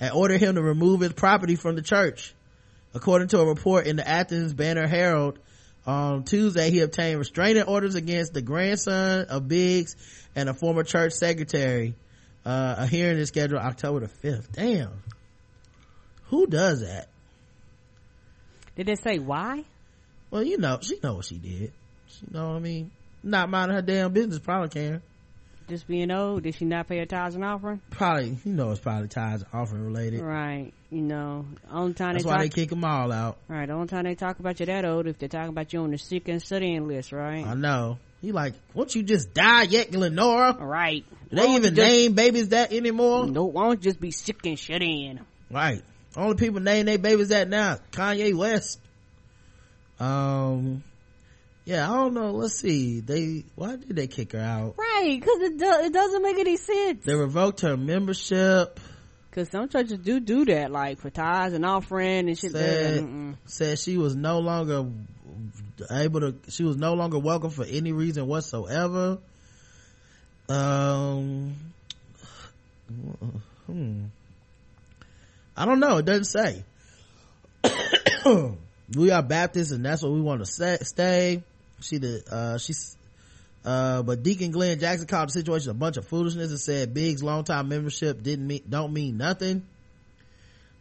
and ordered him to remove his property from the church. According to a report in the Athens Banner Herald, on Tuesday he obtained restraining orders against the grandson of Biggs and a former church secretary. Uh, a hearing is scheduled October the 5th. Damn. Who does that? Did they say why? Well, you know, she know what she did. She know what I mean? Not minding her damn business, probably can. Just being old. Did she not pay her tithes and offering? Probably, you know, it's probably ties offering related. Right. You know, only time That's they why talk. they kick them all out. Right. The only time they talk about you that old if they're talking about you on the sick and studying list, right? I know. He like, won't you just die yet, Lenora? Right. Do they even just- name babies that anymore? No, why don't you just be sick and shut in? Right. Only people name their babies that now. Kanye West. Um, yeah, I don't know. Let's see. They, why did they kick her out? Right, because it, do, it doesn't make any sense. They revoked her membership. Because some churches do do that, like for tithes and offering and shit. Said, said she was no longer able to, she was no longer welcome for any reason whatsoever. Um, hmm. I don't know. It doesn't say. we are Baptists and that's what we want to say, stay. She the, uh, she's, uh, but Deacon Glenn Jackson called the situation a bunch of foolishness and said Biggs' longtime membership didn't mean, don't mean nothing.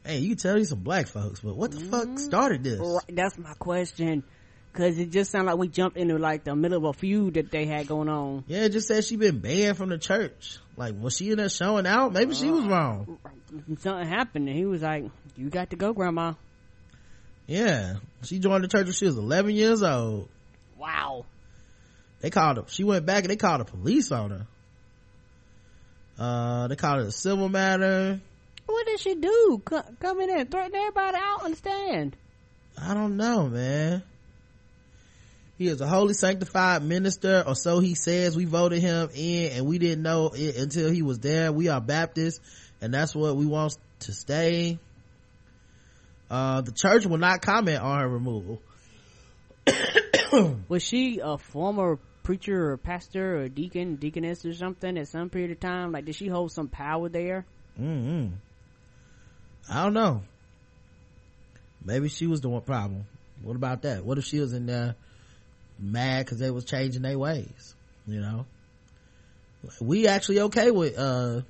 Hey, you can tell these some black folks, but what the fuck started this? That's my question. Because it just sounded like we jumped into like the middle of a feud that they had going on. Yeah, it just said she been banned from the church. Like, was she in there showing out? Maybe she was wrong. Something happened and he was like, you got to go, grandma. Yeah. She joined the church when she was 11 years old. Wow. They called her, she went back and they called the police on her. Uh, they called it a civil matter. What did she do? Co- Come in and threaten everybody? out don't understand. I don't know, man. He is a holy sanctified minister, or so he says. We voted him in and we didn't know it until he was there. We are Baptists and that's what we want to stay. Uh, the church will not comment on her removal. Was she a former preacher or pastor or deacon, deaconess or something at some period of time? Like, did she hold some power there? hmm I don't know. Maybe she was the one problem. What about that? What if she was in there mad because they was changing their ways? You know, we actually okay with uh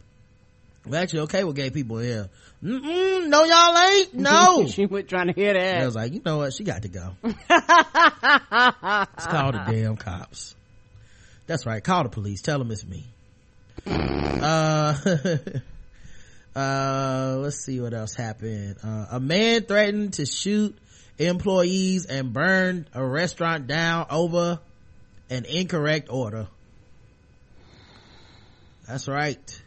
I'm actually okay with gay people here. Mm-mm, no, y'all ain't. No. she was trying to hear that. I was like, you know what? She got to go. Let's call the damn cops. That's right. Call the police. Tell them it's me. Uh, uh, let's see what else happened. Uh, a man threatened to shoot employees and burn a restaurant down over an incorrect order. That's right.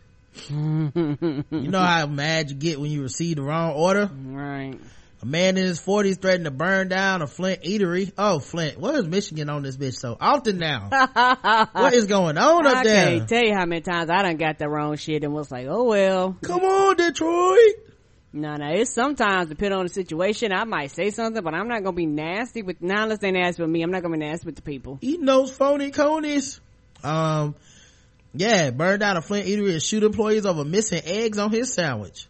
You know how mad you get when you receive the wrong order? Right. A man in his 40s threatened to burn down a Flint eatery. Oh, Flint. What is Michigan on this bitch so often now? what is going on up I there? can't tell you how many times I done got the wrong shit and was like, oh well. Come on, Detroit. No, no, it's sometimes depending on the situation. I might say something, but I'm not gonna be nasty with, now unless they nasty with me, I'm not gonna be nasty with the people. Eating those phony conies. Um, yeah, burned down a Flint eatery and shoot employees over missing eggs on his sandwich.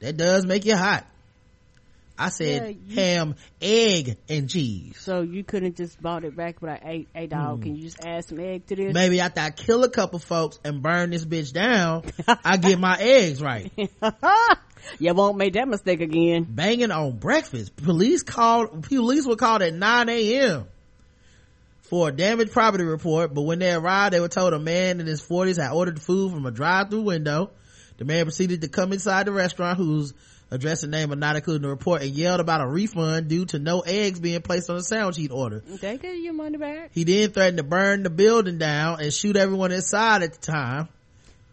That does make you hot. I said Yeah, you- ham, egg, and cheese. So you couldn't just bought it back, but I ate a dog, hmm. can you just add some egg to this? Maybe after I kill a couple folks and burn this bitch down, I get my eggs right. you won't make that mistake again. Banging on breakfast. Police called, police were called at 9 a.m. for a damaged property report, but when they arrived, they were told a man in his 40s had ordered food from a drive-through window. The man proceeded to come inside the restaurant whose address and name are not included in the report and yelled about a refund due to no eggs being placed on the sandwich he'd ordered. They get your money back. He then threatened to burn the building down and shoot everyone inside at the time.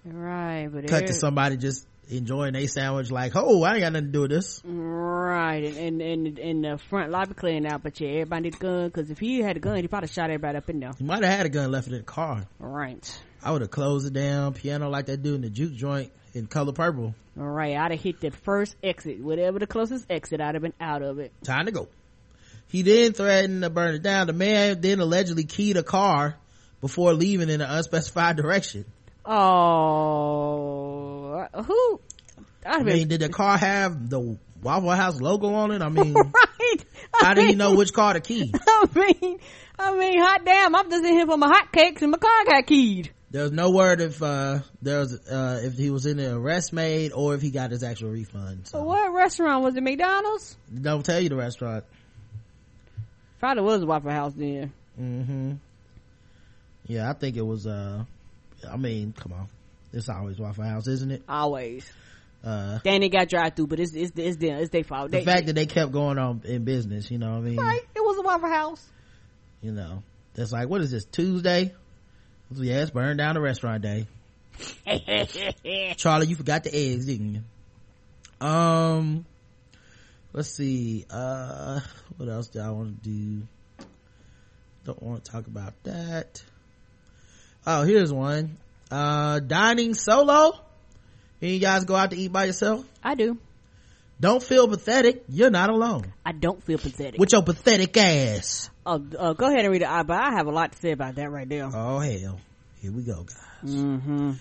Right, but Cut to somebody just enjoying a sandwich like, oh, I ain't got nothing to do with this. Right, and and and, the front lobby clearing out, but yeah, everybody need a gun because if he had a gun, he probably shot everybody up in there. He might have had a gun left in the car. Right, I would have closed it down, piano like that dude in the juke joint in color purple. all right. I'd have hit that first exit, whatever the closest exit. I'd have been out of it. Time to go. He then threatened to burn it down. The man then allegedly keyed a car before leaving in an unspecified direction. Oh, who? I mean, been did the car have the Waffle House logo on it? I mean, right. how I do you mean- know which car to key? I mean, I mean, hot damn! I'm just in here for my hot cakes and my car got keyed. There's no word if uh there was uh if he was in the arrest made or if he got his actual refund. So What restaurant was it? McDonald's? don't tell you the restaurant. Probably was a Waffle House then. hmm Yeah, I think it was. uh I mean, come on, it's always Waffle House, isn't it? Always. Uh Danny got drive through, but it's it's it's their it's their fault. The They- fact that they kept going on in business, you know what I mean? right, it was a Waffle House. You know, that's like what is this Tuesday? Yeah, it's burned down the restaurant day. Charlie, you forgot the eggs, didn't you? Um, let's see. Uh, what else do I want to do? Don't want to talk about that. Oh, here's one. Uh, dining solo. Any you guys go out to eat by yourself? I do. Don't feel pathetic. You're not alone. I don't feel pathetic. With your pathetic ass. Oh, uh, go ahead and read it. I, but I have a lot to say about that right there. Oh hell. Here we go, guys. Mm-hmm.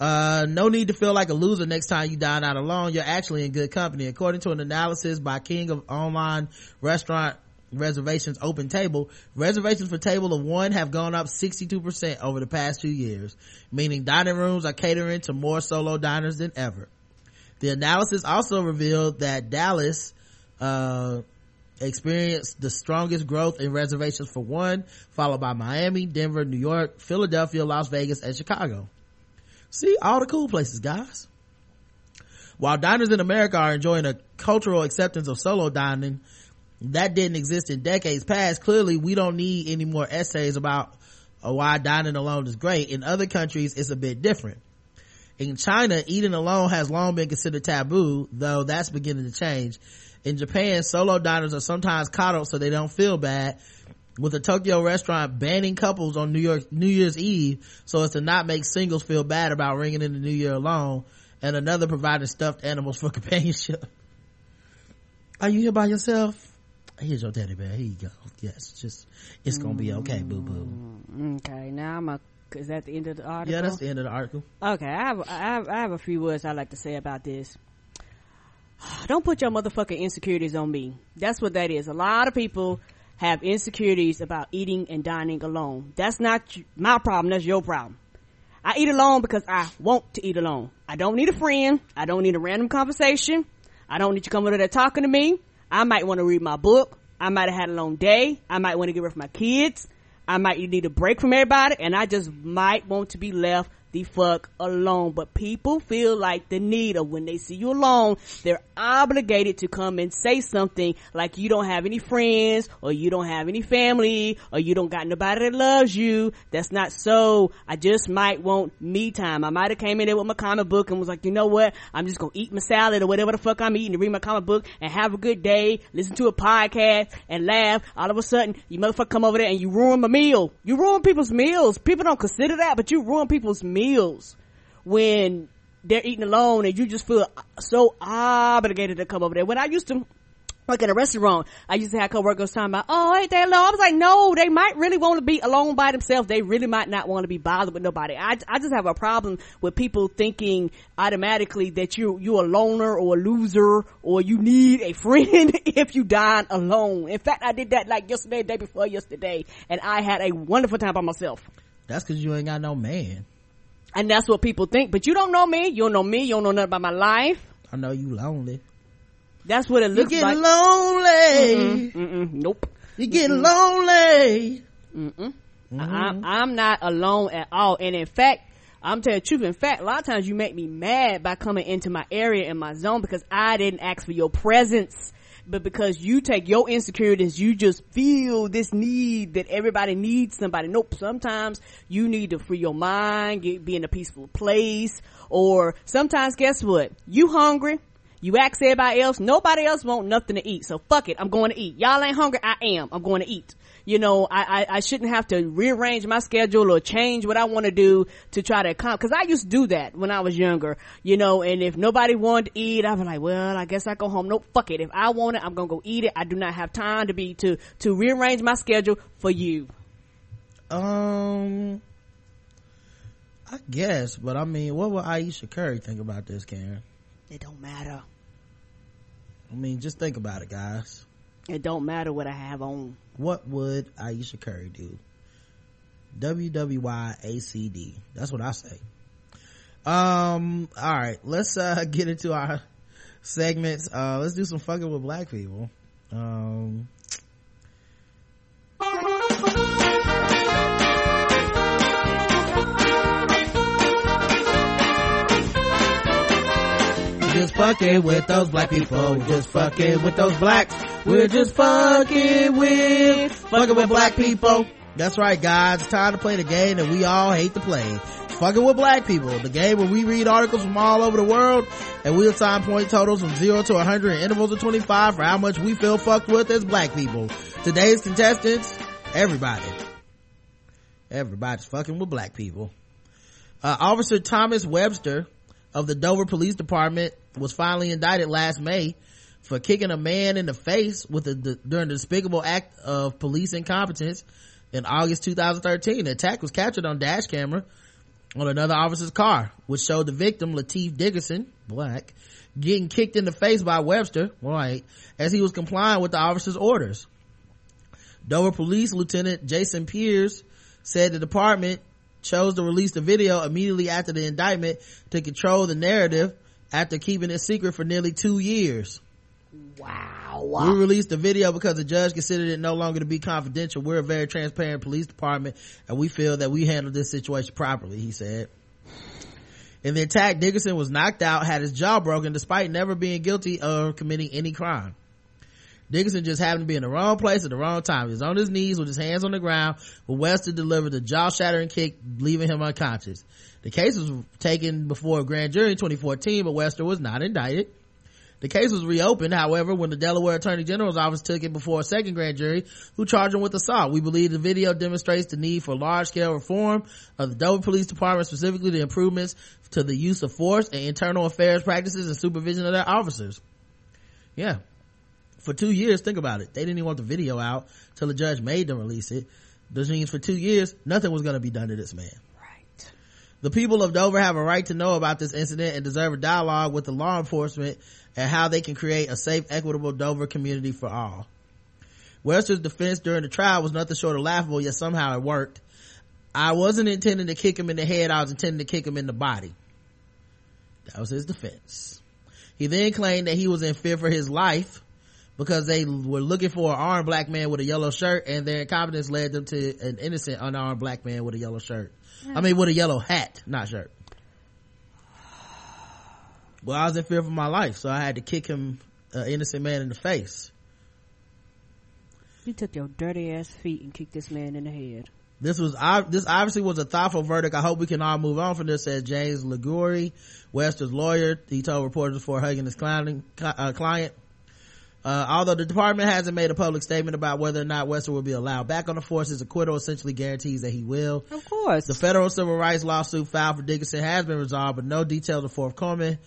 Uh, no need to feel like a loser next time you dine out alone. You're actually in good company. According to an analysis by King of Online Restaurant Reservations Open Table, reservations for table of one have gone up 62% over the past two years, meaning dining rooms are catering to more solo diners than ever. The analysis also revealed that Dallas, uh, experienced the strongest growth in reservations for one, followed by Miami, Denver, New York, Philadelphia, Las Vegas, and Chicago. See, all the cool places, guys. While diners in America are enjoying a cultural acceptance of solo dining, that didn't exist in decades past. Clearly, we don't need any more essays about uh, why dining alone is great. In other countries, it's a bit different. In China, eating alone has long been considered taboo, though that's beginning to change. In Japan, solo diners are sometimes coddled so they don't feel bad, with a Tokyo restaurant banning couples on New York, New Year's Eve so as to not make singles feel bad about ringing in the new year alone, and another providing stuffed animals for companionship. Are you here by yourself? Here's your teddy bear. Here you go. Yes, just, it's gonna be okay, boo boo. Mm, okay, now I'm a. Is that the end of the article? Yeah, that's the end of the article. Okay, I have, I have I have a few words I'd like to say about this. Don't put your motherfucking insecurities on me. That's what that is. A lot of people have insecurities about eating and dining alone. That's not my problem. That's your problem. I eat alone because I want to eat alone. I don't need a friend. I don't need a random conversation. I don't need you coming over there talking to me. I might want to read my book. I might have had a long day. I might want to get rid of my kids. I might need a break from everybody and I just might want to be left the fuck alone. But people feel like the need of when they see you alone, they're obligated to come and say something like you don't have any friends or you don't have any family or you don't got nobody that loves you. That's not so. I just might want me time. I might have came in there with my comic book and was like, you know what? I'm just gonna eat my salad or whatever the fuck I'm eating and read my comic book and have a good day, listen to a podcast and laugh. All of a sudden, you motherfucker come over there and you ruin my meal. You ruin people's meals. People don't consider that, but you ruin people's meals when they're eating alone and you just feel so obligated to come over there. When I used to work in a restaurant, I used to have coworkers talking about, oh, ain't they alone? I was like, no, they might really want to be alone by themselves. They really might not want to be bothered with nobody. I, I just have a problem with people thinking automatically that you, you're a loner or a loser or you need a friend if you dine alone. In fact, I did that like yesterday, day before yesterday, and I had a wonderful time by myself. That's cause you ain't got no man. And that's what people think. But you don't know me. You don't know me. You don't know nothing about my life. I know you lonely. That's what it looks like. You get like. lonely. Mm-mm, nope. You get lonely. Mm-mm. I'm, mm-hmm. I'm not alone at all. And in fact, I'm telling the truth. In fact, a lot of times you make me mad by coming into my area in my zone because I didn't ask for your presence. But because you take your insecurities, you just feel this need that everybody needs somebody. Nope. Sometimes you need to free your mind, get, be in a peaceful place. Or sometimes guess what? You hungry. You ask everybody else. Nobody else want nothing to eat. So fuck it. I'm going to eat. Y'all ain't hungry. I am. I'm going to eat. You know, I, I, I shouldn't have to rearrange my schedule or change what I want to do to try to accomplish. Cause I used to do that when I was younger, you know, and if nobody wanted to eat, I'd be like, well, I guess I go home. No, fuck it. If I want it, I'm gonna go eat it. I do not have time to be, to, to rearrange my schedule for you. Um, I guess, but I mean, what would Ayesha Curry think about this, Karen? It don't matter. I mean, just think about it, guys. It don't matter what I have on. What would Ayesha Curry do? WWYACD. That's what I say. Um, alright, let's, uh, get into our segments. Uh, let's do some fucking with black people. Um, just fucking with those black people. Just fucking with those blacks. We're just fucking with, fucking with black people. That's right, guys. It's time to play the game that we all hate to play. Fucking with black people. The game where we read articles from all over the world and we assign point totals from 0 to 100 in intervals of 25 for how much we feel fucked with as black people. Today's contestants, everybody. Everybody's fucking with black people. Uh, Officer Thomas Webster of the Dover Police Department was finally indicted last May for kicking a man in the face with a, during the despicable act of police incompetence in August 2013. The attack was captured on dash camera on another officer's car, which showed the victim, Lateef Dickerson, black, getting kicked in the face by Webster, white, as he was complying with the officer's orders. Dover Police Lieutenant Jason Pierce said the department chose to release the video immediately after the indictment to control the narrative after keeping it secret for nearly two years. Wow. We released the video because the judge considered it no longer to be confidential. We're a very transparent police department and we feel that we handled this situation properly, he said. In the attack, Dickerson was knocked out, had his jaw broken despite never being guilty of committing any crime. Dickerson just happened to be in the wrong place at the wrong time. He was on his knees with his hands on the ground when Webster delivered the jaw-shattering kick, leaving him unconscious. The case was taken before a grand jury in 2014, but Webster was not indicted. The case was reopened, however, when the Delaware Attorney General's office took it before a second grand jury who charged him with assault. We believe the video demonstrates the need for large-scale reform of the Dover Police Department, specifically the improvements to the use of force and internal affairs practices and supervision of their officers. Yeah. For two years, think about it. They didn't even want the video out till the judge made them release it. This means for two years, nothing was going to be done to this man. The people of Dover have a right to know about this incident and deserve a dialogue with the law enforcement and how they can create a safe, equitable Dover community for all. Webster's defense during the trial was nothing short of laughable, yet somehow it worked. I wasn't intending to kick him in the head, I was intending to kick him in the body. That was his defense. He then claimed that he was in fear for his life because they were looking for an armed black man with a yellow shirt and their incompetence led them to an innocent unarmed black man with a yellow shirt. I mean with a yellow hat, not shirt. Well, I was in fear for my life, so I had to kick him, an innocent man in the face. You took your dirty ass feet and kicked this man in the head. This was this obviously was a thoughtful verdict. I hope we can all move on from this. Said James Liguori, Webster's lawyer. He told reporters before hugging his uh, client. Uh. Although the department hasn't made a public statement about whether or not Webster will be allowed back on the force, his acquittal essentially guarantees that he will. Of course. The federal civil rights lawsuit filed for Dickerson has been resolved, but no details are forthcoming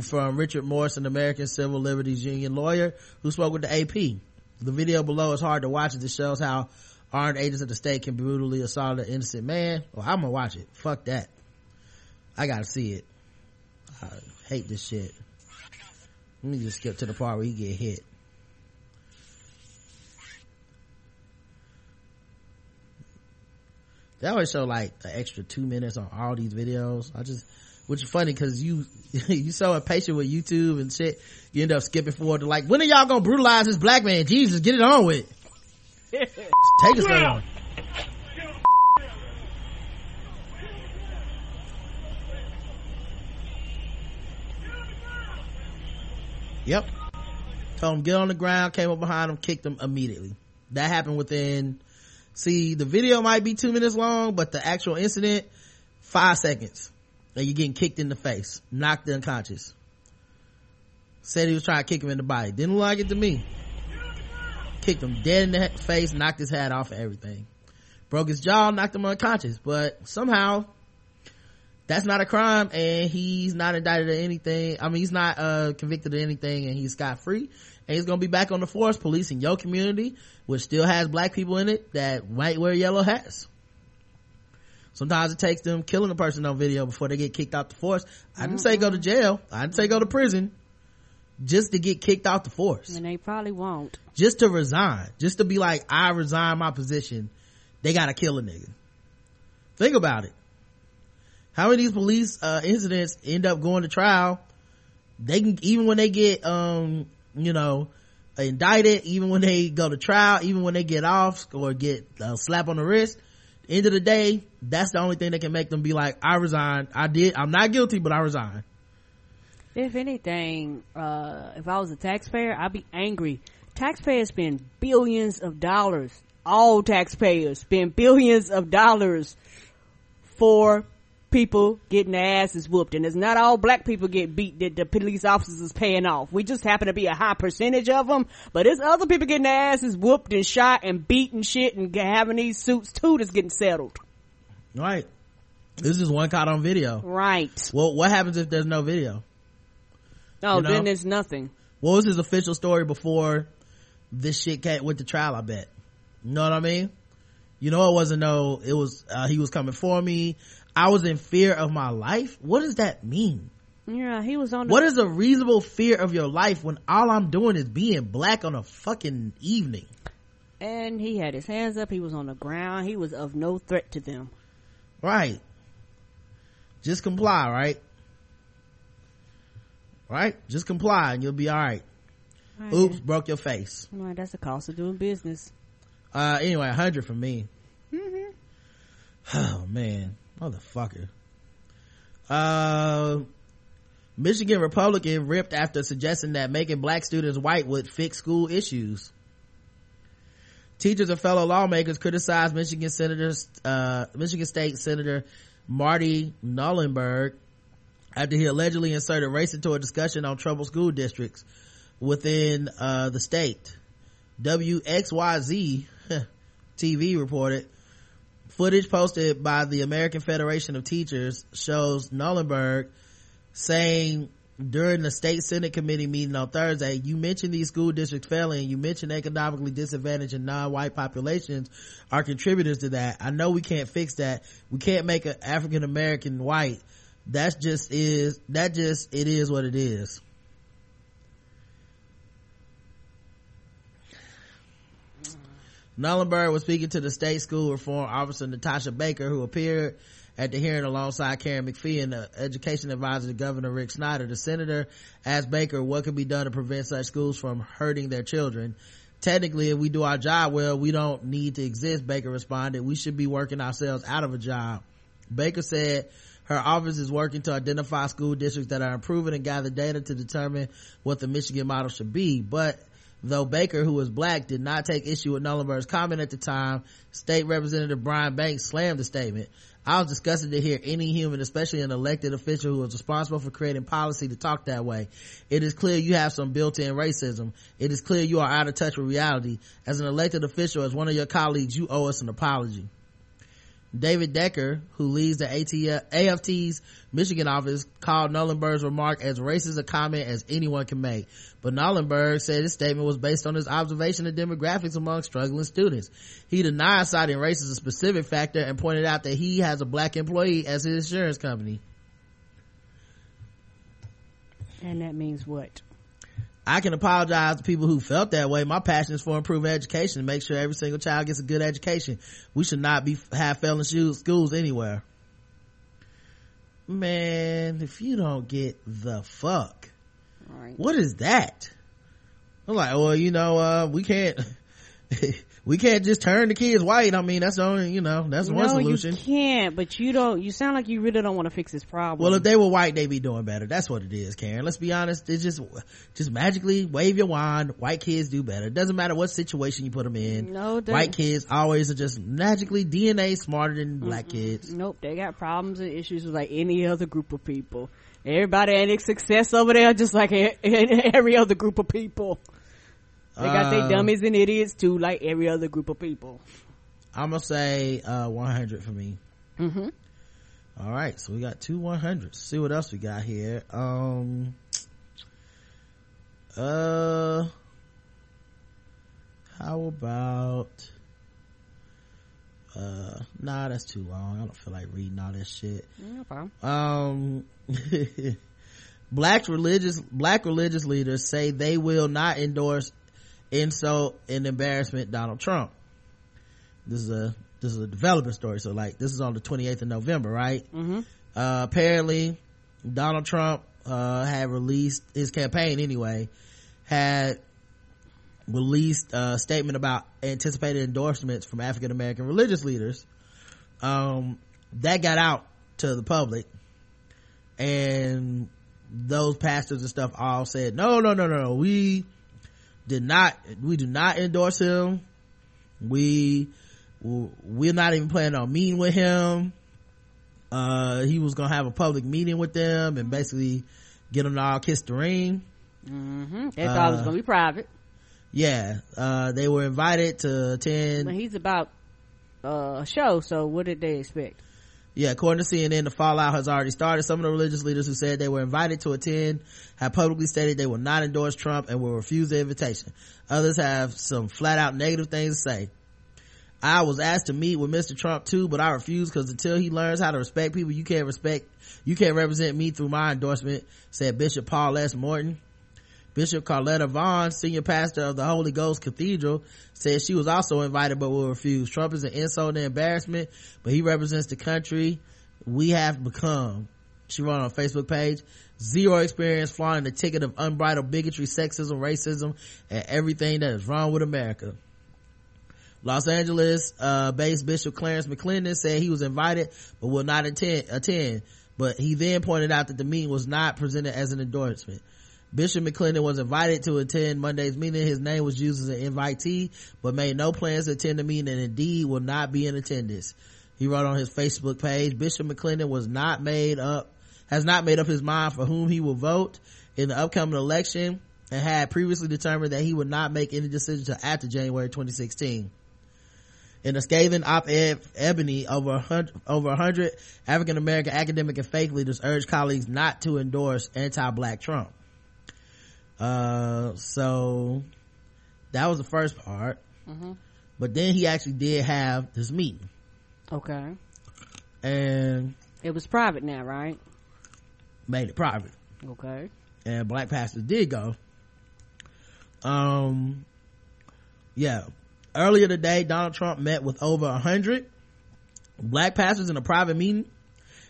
from Richard Morse, an American Civil Liberties Union lawyer who spoke with the AP. The video below is hard to watch as it shows how armed agents of the state can brutally assault an innocent man. Well, I'm gonna watch it. Fuck that. I gotta see it. I hate this shit. Let me just skip to the part where he get hit. They always show like an extra two minutes on all these videos. I just, which is funny because you, you so impatient with YouTube and shit, you end up skipping forward to like, when are y'all gonna brutalize this black man? Jesus, get it on with. Take us on. Yep. Told him get on the ground, came up behind him, kicked him immediately. That happened within, see, the video might be two minutes long, but the actual incident, five seconds. And you're getting kicked in the face, knocked unconscious. Said he was trying to kick him in the body. Didn't like it to me. Kicked him dead in the face, knocked his hat off and everything. Broke his jaw, knocked him unconscious. But somehow, that's not a crime and he's not indicted of anything. I mean, he's not, uh, convicted of anything and he's scot free. And he's gonna be back on the force policing your community, which still has black people in it that might wear yellow hats. Sometimes it takes them killing a person on video before they get kicked out the force. I didn't say go to jail. I didn't say go to prison. Just to get kicked out the force. And they probably won't. Just to resign. Just to be like, I resign my position. They gotta kill a nigga. Think about it. How many of these police, uh, incidents end up going to trial? They can, even when they get, um, you know, indicted, even when they go to trial, even when they get off or get a slap on the wrist, end of the day, that's the only thing that can make them be like, I resign. I did, I'm not guilty, but I resign. If anything, uh, if I was a taxpayer, I'd be angry. Taxpayers spend billions of dollars. All taxpayers spend billions of dollars for people getting their asses whooped. And it's not all black people get beat that the police officers is paying off. We just happen to be a high percentage of them, but it's other people getting their asses whooped and shot and beaten and shit and having these suits too that's getting settled. Right. This is one caught on video. Right. Well, what happens if there's no video? Oh, You know? then there's nothing. What was his official story before this shit came, went to trial, I bet? You know what I mean? You know, it wasn't no, it was, uh, he was coming for me. I was in fear of my life. What does that mean? Yeah, he was on the What is a reasonable fear of your life when all I'm doing is being black on a fucking evening? and he had his hands up, he was on the ground, he was of no threat to them. Right. Just comply, right? Right? Just comply and you'll be alright. Right. Oops, broke your face. Right, that's the cost of doing business. Uh, anyway, a hundred for me. Mm-hmm. Oh man, motherfucker. Uh, Michigan Republican ripped after suggesting that making black students white would fix school issues. Teachers and fellow lawmakers criticized Michigan Senators, uh, Michigan State Senator Marty Knollenberg after he allegedly inserted race into a discussion on troubled school districts within, uh, the state. WXYZ TV reported footage posted by the American Federation of Teachers shows Knollenberg saying during the state senate committee meeting on Thursday, you mentioned these school districts failing. You mentioned economically disadvantaged and non-white populations are contributors to that. I know we can't fix that. We can't make an African American white. That's just is, that just, it is what it is. Knollenberg was speaking to the state school reform officer Natasha Baker, who appeared at the hearing alongside Karen McPhee and the education advisor to Governor Rick Snyder. The senator asked Baker what could be done to prevent such schools from hurting their children. Technically, if we do our job well, we don't need to exist, Baker responded. We should be working ourselves out of a job. Baker said her office is working to identify school districts that are improving and gather data to determine what the Michigan model should be. But though Baker, who was black, did not take issue with Knollenberg's comment at the time, State Representative Brian Banks slammed the statement. I was disgusted to hear any human, especially an elected official who is responsible for creating policy to talk that way. It is clear you have some built-in racism. It is clear you are out of touch with reality. As an elected official, as one of your colleagues, you owe us an apology. David Hecker, who leads the AT- AFT's Michigan office, called Knollenberg's remark as racist a comment as anyone can make. But Nullenberg said his statement was based on his observation of demographics among struggling students. He denied citing race as a specific factor and pointed out that he has a black employee as his insurance company. And that means what? I can apologize to people who felt that way. My passion is for improving education and make sure every single child gets a good education. We should not be have failing schools anywhere. Man, if you don't get the fuck, Right. what is that? I'm like, well, you know, uh, we can't, we can't just turn the kids white. I mean, that's the only, you know, that's one no, solution. you can't. But you don't. You sound like you really don't want to fix this problem. Well, if they were white, they'd be doing better. That's what it is, Karen. Let's be honest. It's just, just magically wave your wand. White kids do better. It doesn't matter what situation you put them in. No, it white kids always are just magically DNA smarter than black kids. Nope, they got problems and issues with like any other group of people. Everybody and its success over there, just like every other group of people. They got their dummies and idiots too, like every other group of people. I'm gonna say, uh, 100 for me. Mm-hmm. All right. So we got two 100s. See what else we got here. Um, uh, how about, uh, nah, that's too long. I don't feel like reading all that shit. No problem. um black religious black religious leaders say they will not endorse insult and embarrassment donald trump. This is a this is a developing story. So like this is on the 28th of november right? Mm-hmm. uh apparently donald trump uh had released his campaign anyway had released a statement about anticipated endorsements from african american religious leaders. Um that got out to the public. And those pastors and stuff all said no no no no no we did not we do not endorse him we we're not even planning on meeting with him uh he was gonna have a public meeting with them and basically get them to all kiss the ring Mm-hmm. They thought it was Uh, gonna be private, yeah uh they were invited to attend but he's about uh, a show. So what did they expect? Yeah, according to CNN, the fallout has already started. Some of the religious leaders who said they were invited to attend have publicly stated they will not endorse Trump and will refuse the invitation. Others have some flat out negative things to say. I was asked to meet with Mr. Trump too, but I refused because until he learns how to respect people, you can't respect, you can't represent me through my endorsement, said Bishop Paul S. Morton. Bishop Corletta Vaughn, senior pastor of the Holy Ghost Cathedral, said she was also invited but will refuse. Trump is an insult and embarrassment, but he represents the country we have become. She wrote on her Facebook page, zero experience flying the ticket of unbridled bigotry, sexism, racism, and everything that is wrong with America. Los Angeles uh, based Bishop Clarence McClendon said he was invited but will not attend, attend. But he then pointed out that the meeting was not presented as an endorsement. Bishop McClendon was invited to attend Monday's meeting. His name was used as an invitee, but made no plans to attend the meeting and indeed will not be in attendance. He wrote on his Facebook page, Bishop McClendon was not made up, has not made up his mind for whom he will vote in the upcoming election and had previously determined that he would not make any decision until after January 2016 in a scathing op-ed ebony over a hundred over a hundred african american academic and faith leaders urged colleagues not to endorse anti-black trump uh so that was the first part Mm-hmm. but then he actually did have this meeting Okay, and it was private now, right? made it private Okay. and black pastors did go um yeah Earlier today, Donald Trump met with over a hundred black pastors in a private meeting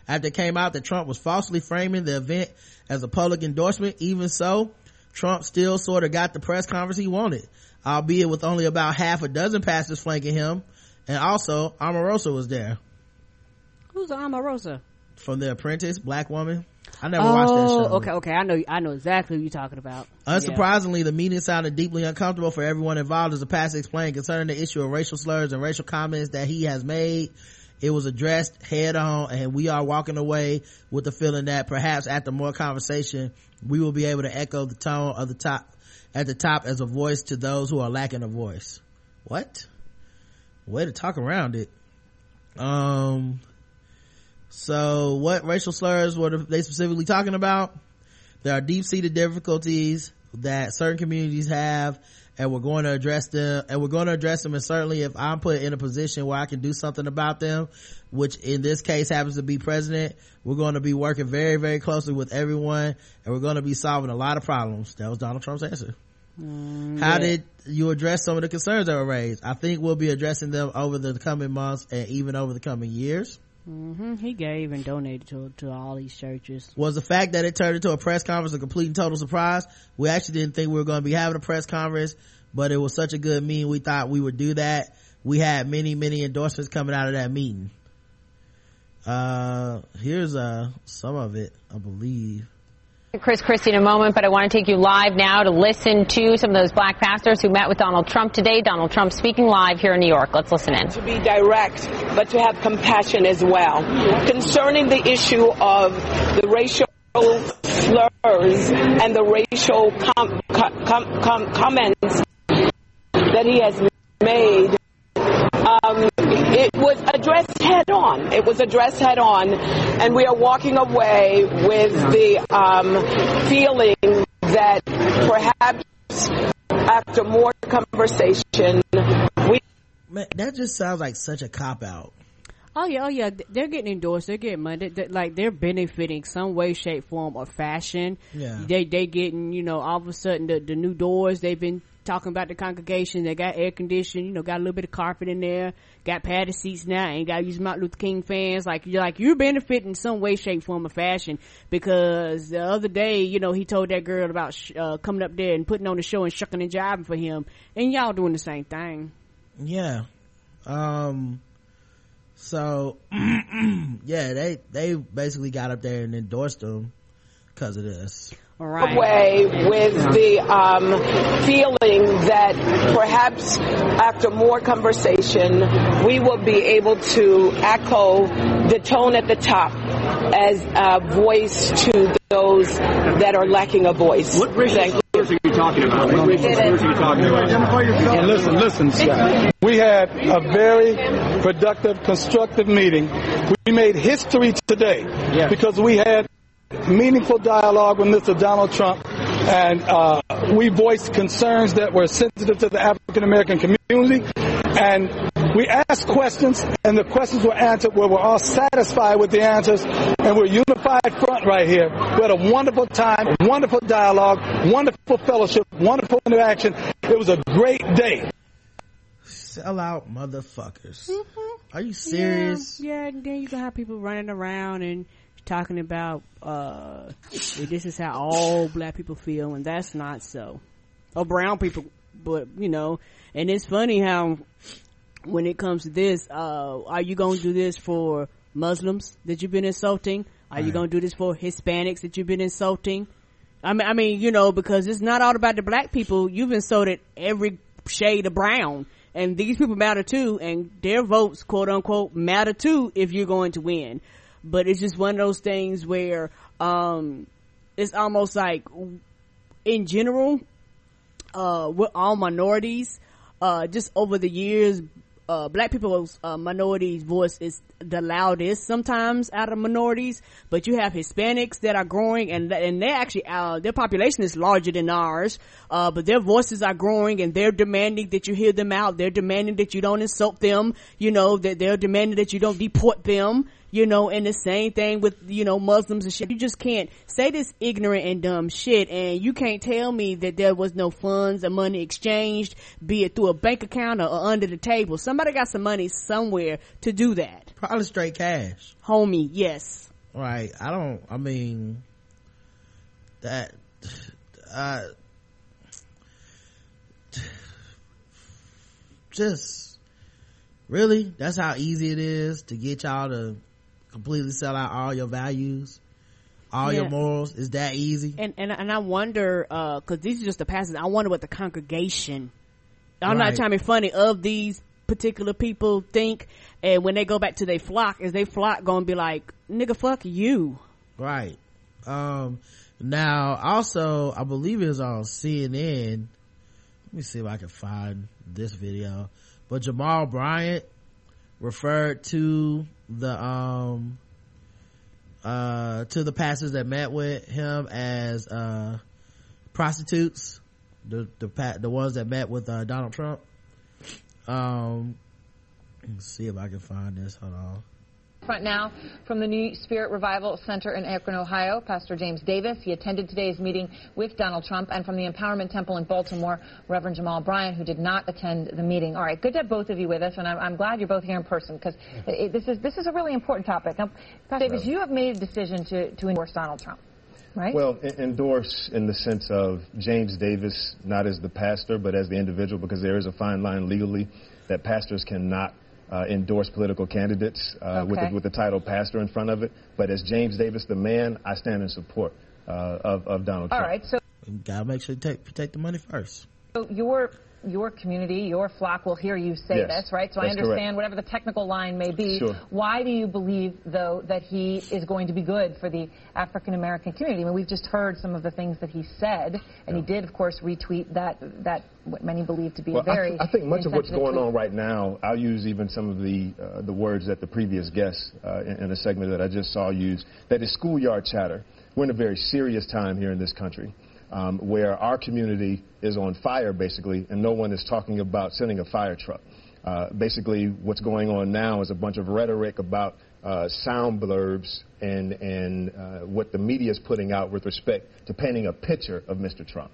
after it came out that Trump was falsely framing the event as a public endorsement. Even so, Trump still sort of got the press conference he wanted, albeit with only about half a dozen pastors flanking him. And also, Omarosa was there Who's Omarosa? from The Apprentice, black woman. I never watched that Oh, show. okay, okay. I know, I know exactly who you're talking about. Unsurprisingly, the meeting sounded deeply uncomfortable for everyone involved as the pastor explained concerning the issue of racial slurs and racial comments that he has made. It was addressed head on and we are walking away with the feeling that perhaps after more conversation, we will be able to echo the tone of the top at the top as a voice to those who are lacking a voice. What? Way to talk around it. Um, so what racial slurs were they specifically talking about? There are deep-seated difficulties that certain communities have and we're going to address them and we're going to address them and certainly if I'm put in a position where I can do something about them, which in this case happens to be president, we're going to be working very, very closely with everyone and we're going to be solving a lot of problems. That was Donald Trump's answer. Mm, How did you address some of the concerns that were raised? I think we'll be addressing them over the coming months and even over the coming years. Hmm He gave and donated to to all these churches. was the fact that it turned into a press conference a complete and total surprise. We actually didn't think we were going to be having a press conference, but it was such a good meeting. We thought we would do that. We had many, many endorsements coming out of that meeting. Uh, here's, uh, some of it, I believe. Chris Christie in a moment, but I want to take you live now to listen to some of those black pastors who met with Donald Trump today. Donald Trump speaking live here in New York. Let's listen in. to be direct, but to have compassion as well. Concerning the issue of the racial slurs and the racial com- com- com- com- comments that he has made, um, it was addressed head on. It was addressed head on, and we are walking away with the um, feeling that perhaps after more conversation, we Man, that just sounds like such a cop out. Oh yeah, oh yeah. They're getting endorsed. They're getting money. They, they- like they're benefiting some way, shape, form, or fashion. Yeah. They they getting you know all of a sudden the the new doors. They've been talking about the congregation. They got air conditioning. You know, got a little bit of carpet in there. Got padded seats now. Ain't got use Martin Luther King fans. Like you're like you're benefiting some way, shape, form, or fashion. Because the other day, you know, he told that girl about sh- uh, coming up there and putting on the show and shucking and jiving for him, and y'all doing the same thing. Yeah. Um, so, yeah, they, they basically got up there and endorsed him because of this. Away with the um, feeling that perhaps after more conversation, we will be able to echo the tone at the top as a voice to those that are lacking a voice. What are you talking about? What racial slurs are you talking about? And listen, listen, Scott. We had a very productive, constructive meeting. We made history today because we had meaningful dialogue with Mr. Donald Trump, and uh, we voiced concerns that were sensitive to the African American community, and we asked questions, and the questions were answered where we're all satisfied with the answers, and we're unified front right here. We had a wonderful time, wonderful dialogue, wonderful fellowship, wonderful interaction. It was a great day. Sell out motherfuckers. Are you serious? Yeah, yeah, and then you gonna have people running around and talking about uh this is how all black people feel and that's not so. Or brown people but you know, and it's funny how when it comes to this, uh are you gonna do this for Muslims that you've been insulting? Are you gonna do this for Hispanics that you've been insulting? I mean, I mean, you know, because it's not all about the black people. You've insulted every shade of brown, and these people matter too, and their votes, quote unquote, matter too if you're going to win. But it's just one of those things where, um, it's almost like, in general, uh, all minorities. Uh, just over the years, uh, black people's uh, minorities voice is the loudest sometimes out of minorities, but you have Hispanics that are growing and, and they actually, uh, their population is larger than ours, uh, but their voices are growing and they're demanding that you hear them out. They're demanding that you don't insult them, you know, that they're demanding that you don't deport them. You know, and the same thing with, you know, Muslims and shit. You just can't say this ignorant and dumb shit and you can't tell me that there was no funds or money exchanged, be it through a bank account or, or under the table. Somebody got some money somewhere to do that. Probably straight cash. Homie, yes. Right. I don't, I mean, that, uh, just, really? That's how easy it is to get y'all to completely sell out all your values? All your morals? Is that easy? And, and, and I wonder, uh, cause these are just the passages, I wonder what the congregation, I'm not trying to be funny, of these particular people think, and when they go back to their flock, is they flock gonna be like, nigga, fuck you. Right. Um, now also, I believe it was on CNN. Let me see if I can find this video. But Jamal Bryant referred to the, um, uh, to the pastors that met with him as, uh, prostitutes. The, the, the ones that met with, uh, Donald Trump. Um, let's see if I can find this. Hold on. Front now from the New Spirit Revival Center in Akron, Ohio, Pastor James Davis. He attended today's meeting with Donald Trump, and from the Empowerment Temple in Baltimore, Reverend Jamal Bryant, who did not attend the meeting. All right, good to have both of you with us, and I'm, I'm glad you're both here in person because this is this is a really important topic. Now, Pastor Davis, you have made a decision to to endorse Donald Trump, right? Well, en- endorse in the sense of James Davis, not as the pastor, but as the individual, because there is a fine line legally that pastors cannot uh, endorse political candidates uh, with, the, with the title pastor in front of it. But as James Davis, the man, I stand in support uh, of, of Donald All Trump. All right, so Gotta make sure you take, protect the money first. So your your community, your flock will hear you say Yes, this, right? So I understand correct. whatever the technical line may be. Sure. Why do you believe, though, that he is going to be good for the African American community? I mean, we've just heard some of the things that he said, and he did, of course, retweet that that what many believe to be Well, a very. I, I think much of what's going tweet. on right now, I'll use even some of the uh, the words that the previous guest uh, in, in a segment that I just saw use. That is schoolyard chatter. We're in a very serious time here in this country. Um, where our community is on fire, basically, and no one is talking about sending a fire truck. Uh, basically, what's going on now is a bunch of rhetoric about uh, sound blurbs and and uh, what the media is putting out with respect to painting a picture of Mr. Trump.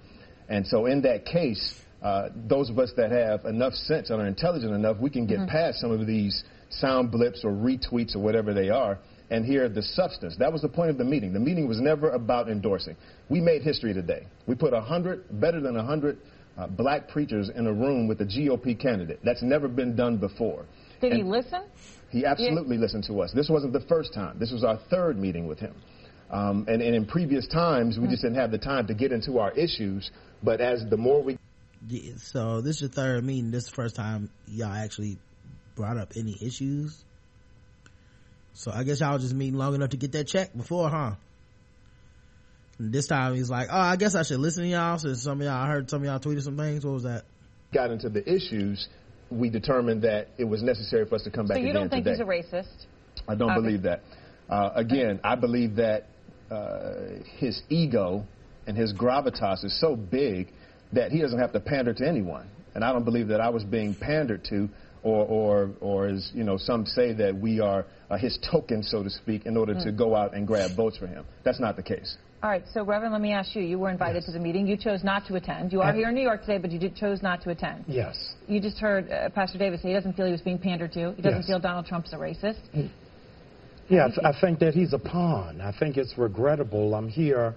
And so, in that case, uh, those of us that have enough sense and are intelligent enough, we can get Mm-hmm. past some of these sound blips or retweets or whatever they are and hear the substance. That was the point of the meeting. The meeting was never about endorsing. We made history today. We put a hundred, better than a hundred, uh, black preachers in a room with a GOP candidate. That's never been done before. Did he listen? he absolutely listened to us. This wasn't the first time. This was our third meeting with him. Um, and, and in previous times, we just didn't have the time to get into our issues. But as the more we Yeah, so this is your third meeting. This is the first time y'all actually brought up any issues. So I guess y'all just meeting long enough to get that check before, huh? And this time he's like, oh, I guess I should listen to y'all since some of y'all I heard some of y'all tweeted some things. What was that? got into the issues, we determined that it was necessary for us to come back. So back you again don't think today. he's a racist? I don't Okay. believe that. Uh, again, I believe that uh, his ego and his gravitas is so big that he doesn't have to pander to anyone. And I don't believe that I was being pandered to, or, or, or as you know, some say that we are uh, his token, so to speak, in order to Mm. go out and grab votes for him. That's not the case. All right, so Reverend, let me ask you. You were invited to the meeting. You chose not to attend. You are here in New York today, but you did, chose not to attend. Yes. You just heard uh, Pastor Davis say he doesn't feel he was being pandered to. He doesn't Yes. feel Donald Trump's a racist. Yeah, I, I think that he's a pawn. I think it's regrettable. I'm here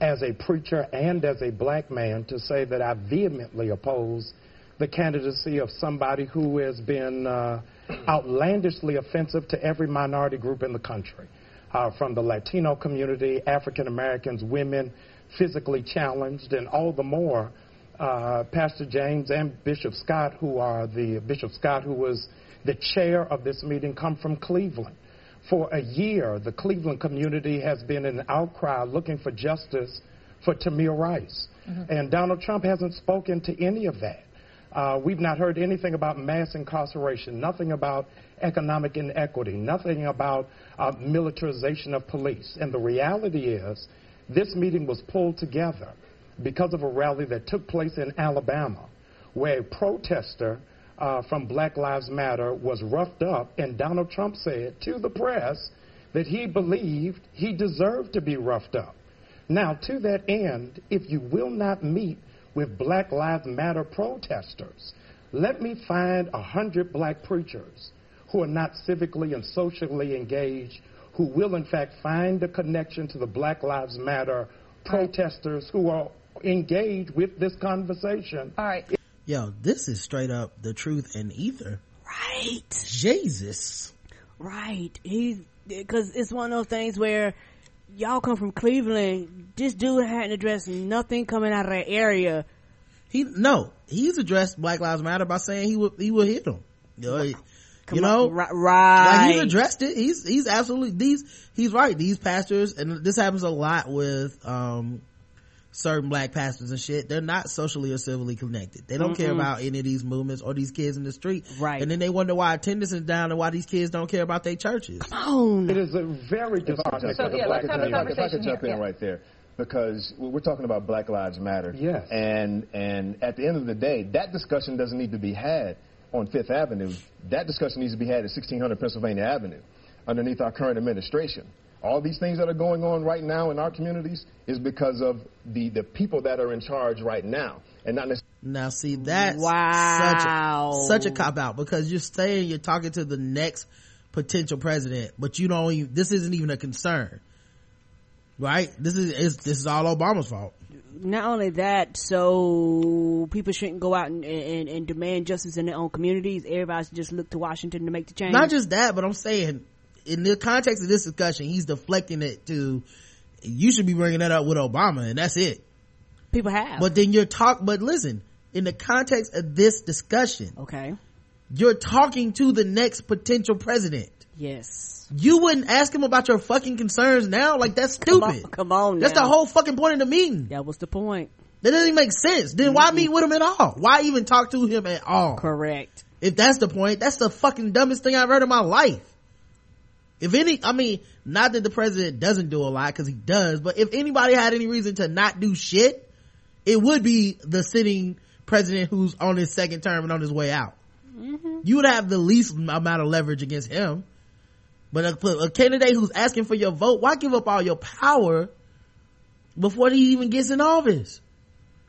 as a preacher and as a black man to say that I vehemently oppose the candidacy of somebody who has been uh, outlandishly offensive to every minority group in the country, uh, from the Latino community, African Americans, women, physically challenged, and all the more uh, Pastor James and Bishop Scott, who are the Bishop Scott, who was the chair of this meeting, come from Cleveland. For a year, the Cleveland community has been in an outcry looking for justice for Tamir Rice. And Donald Trump hasn't spoken to any of that. Uh, we've not heard anything about mass incarceration, nothing about economic inequity, nothing about uh, militarization of police. And the reality is, this meeting was pulled together because of a rally that took place in Alabama, where a protester uh, from Black Lives Matter was roughed up, and Donald Trump said to the press that he believed he deserved to be roughed up. Now, to that end, if you will not meet with Black Lives Matter protesters, let me find a hundred black preachers who are not civically and socially engaged, who will in fact find a connection to the Black Lives Matter protesters who are engaged with this conversation. All right. Yo, this is straight up the truth and ether. Right. Jesus. Right. He's because it's one of those things where y'all come from Cleveland. This dude hadn't addressed nothing coming out of that area. He no, he's addressed Black Lives Matter by saying he would he would hit them. You know, you know on, right. Like he's addressed it. He's he's absolutely these. He's right. These pastors, and this happens a lot with um certain black pastors and shit. They're not socially or civilly connected. They don't care Mm-mm. about any of these movements or these kids in the street. Right. And then they wonder why attendance is down and why these kids don't care about their churches. Come on. It is a very If I could- disheartening. So, if yeah, I let's could- have a if I could- if I conversation could jump here. in Yeah. right there because we're talking about Black Lives Matter. Yes. And and at the end of the day, that discussion doesn't need to be had on Fifth Avenue. That discussion needs to be had at 1600 Pennsylvania Avenue, underneath our current administration. All these things that are going on right now in our communities is because of the the people that are in charge right now, and not necessarily. Now see that's Wow. such a, such a cop out because you're saying you're talking to the next potential president, but you don't even, this isn't even a concern. Right? This is, is this is all Obama's fault. Not only that, so people shouldn't go out and, and, and demand justice in their own communities. Everybody should just look to Washington to make the change. Not just that, but I'm saying in the context of this discussion, he's deflecting it to you should be bringing that up with Obama and that's it. people have. But then you're talk but listen, in the context of this discussion, okay. you're talking to the next potential president. Yes. You wouldn't ask him about your fucking concerns now? Like that's Come stupid. on, come on That's now. the whole fucking point of the meeting. That was the point. That doesn't even make sense. Then why meet with him at all? Why even talk to him at all? Correct. If that's the point, that's the fucking dumbest thing I've heard in my life. If any, I mean, not that the president doesn't do a lot, cause he does, but if anybody had any reason to not do shit, it would be the sitting president who's on his second term and on his way out. You would have the least amount of leverage against him. But a, a candidate who's asking for your vote, why give up all your power before he even gets in office?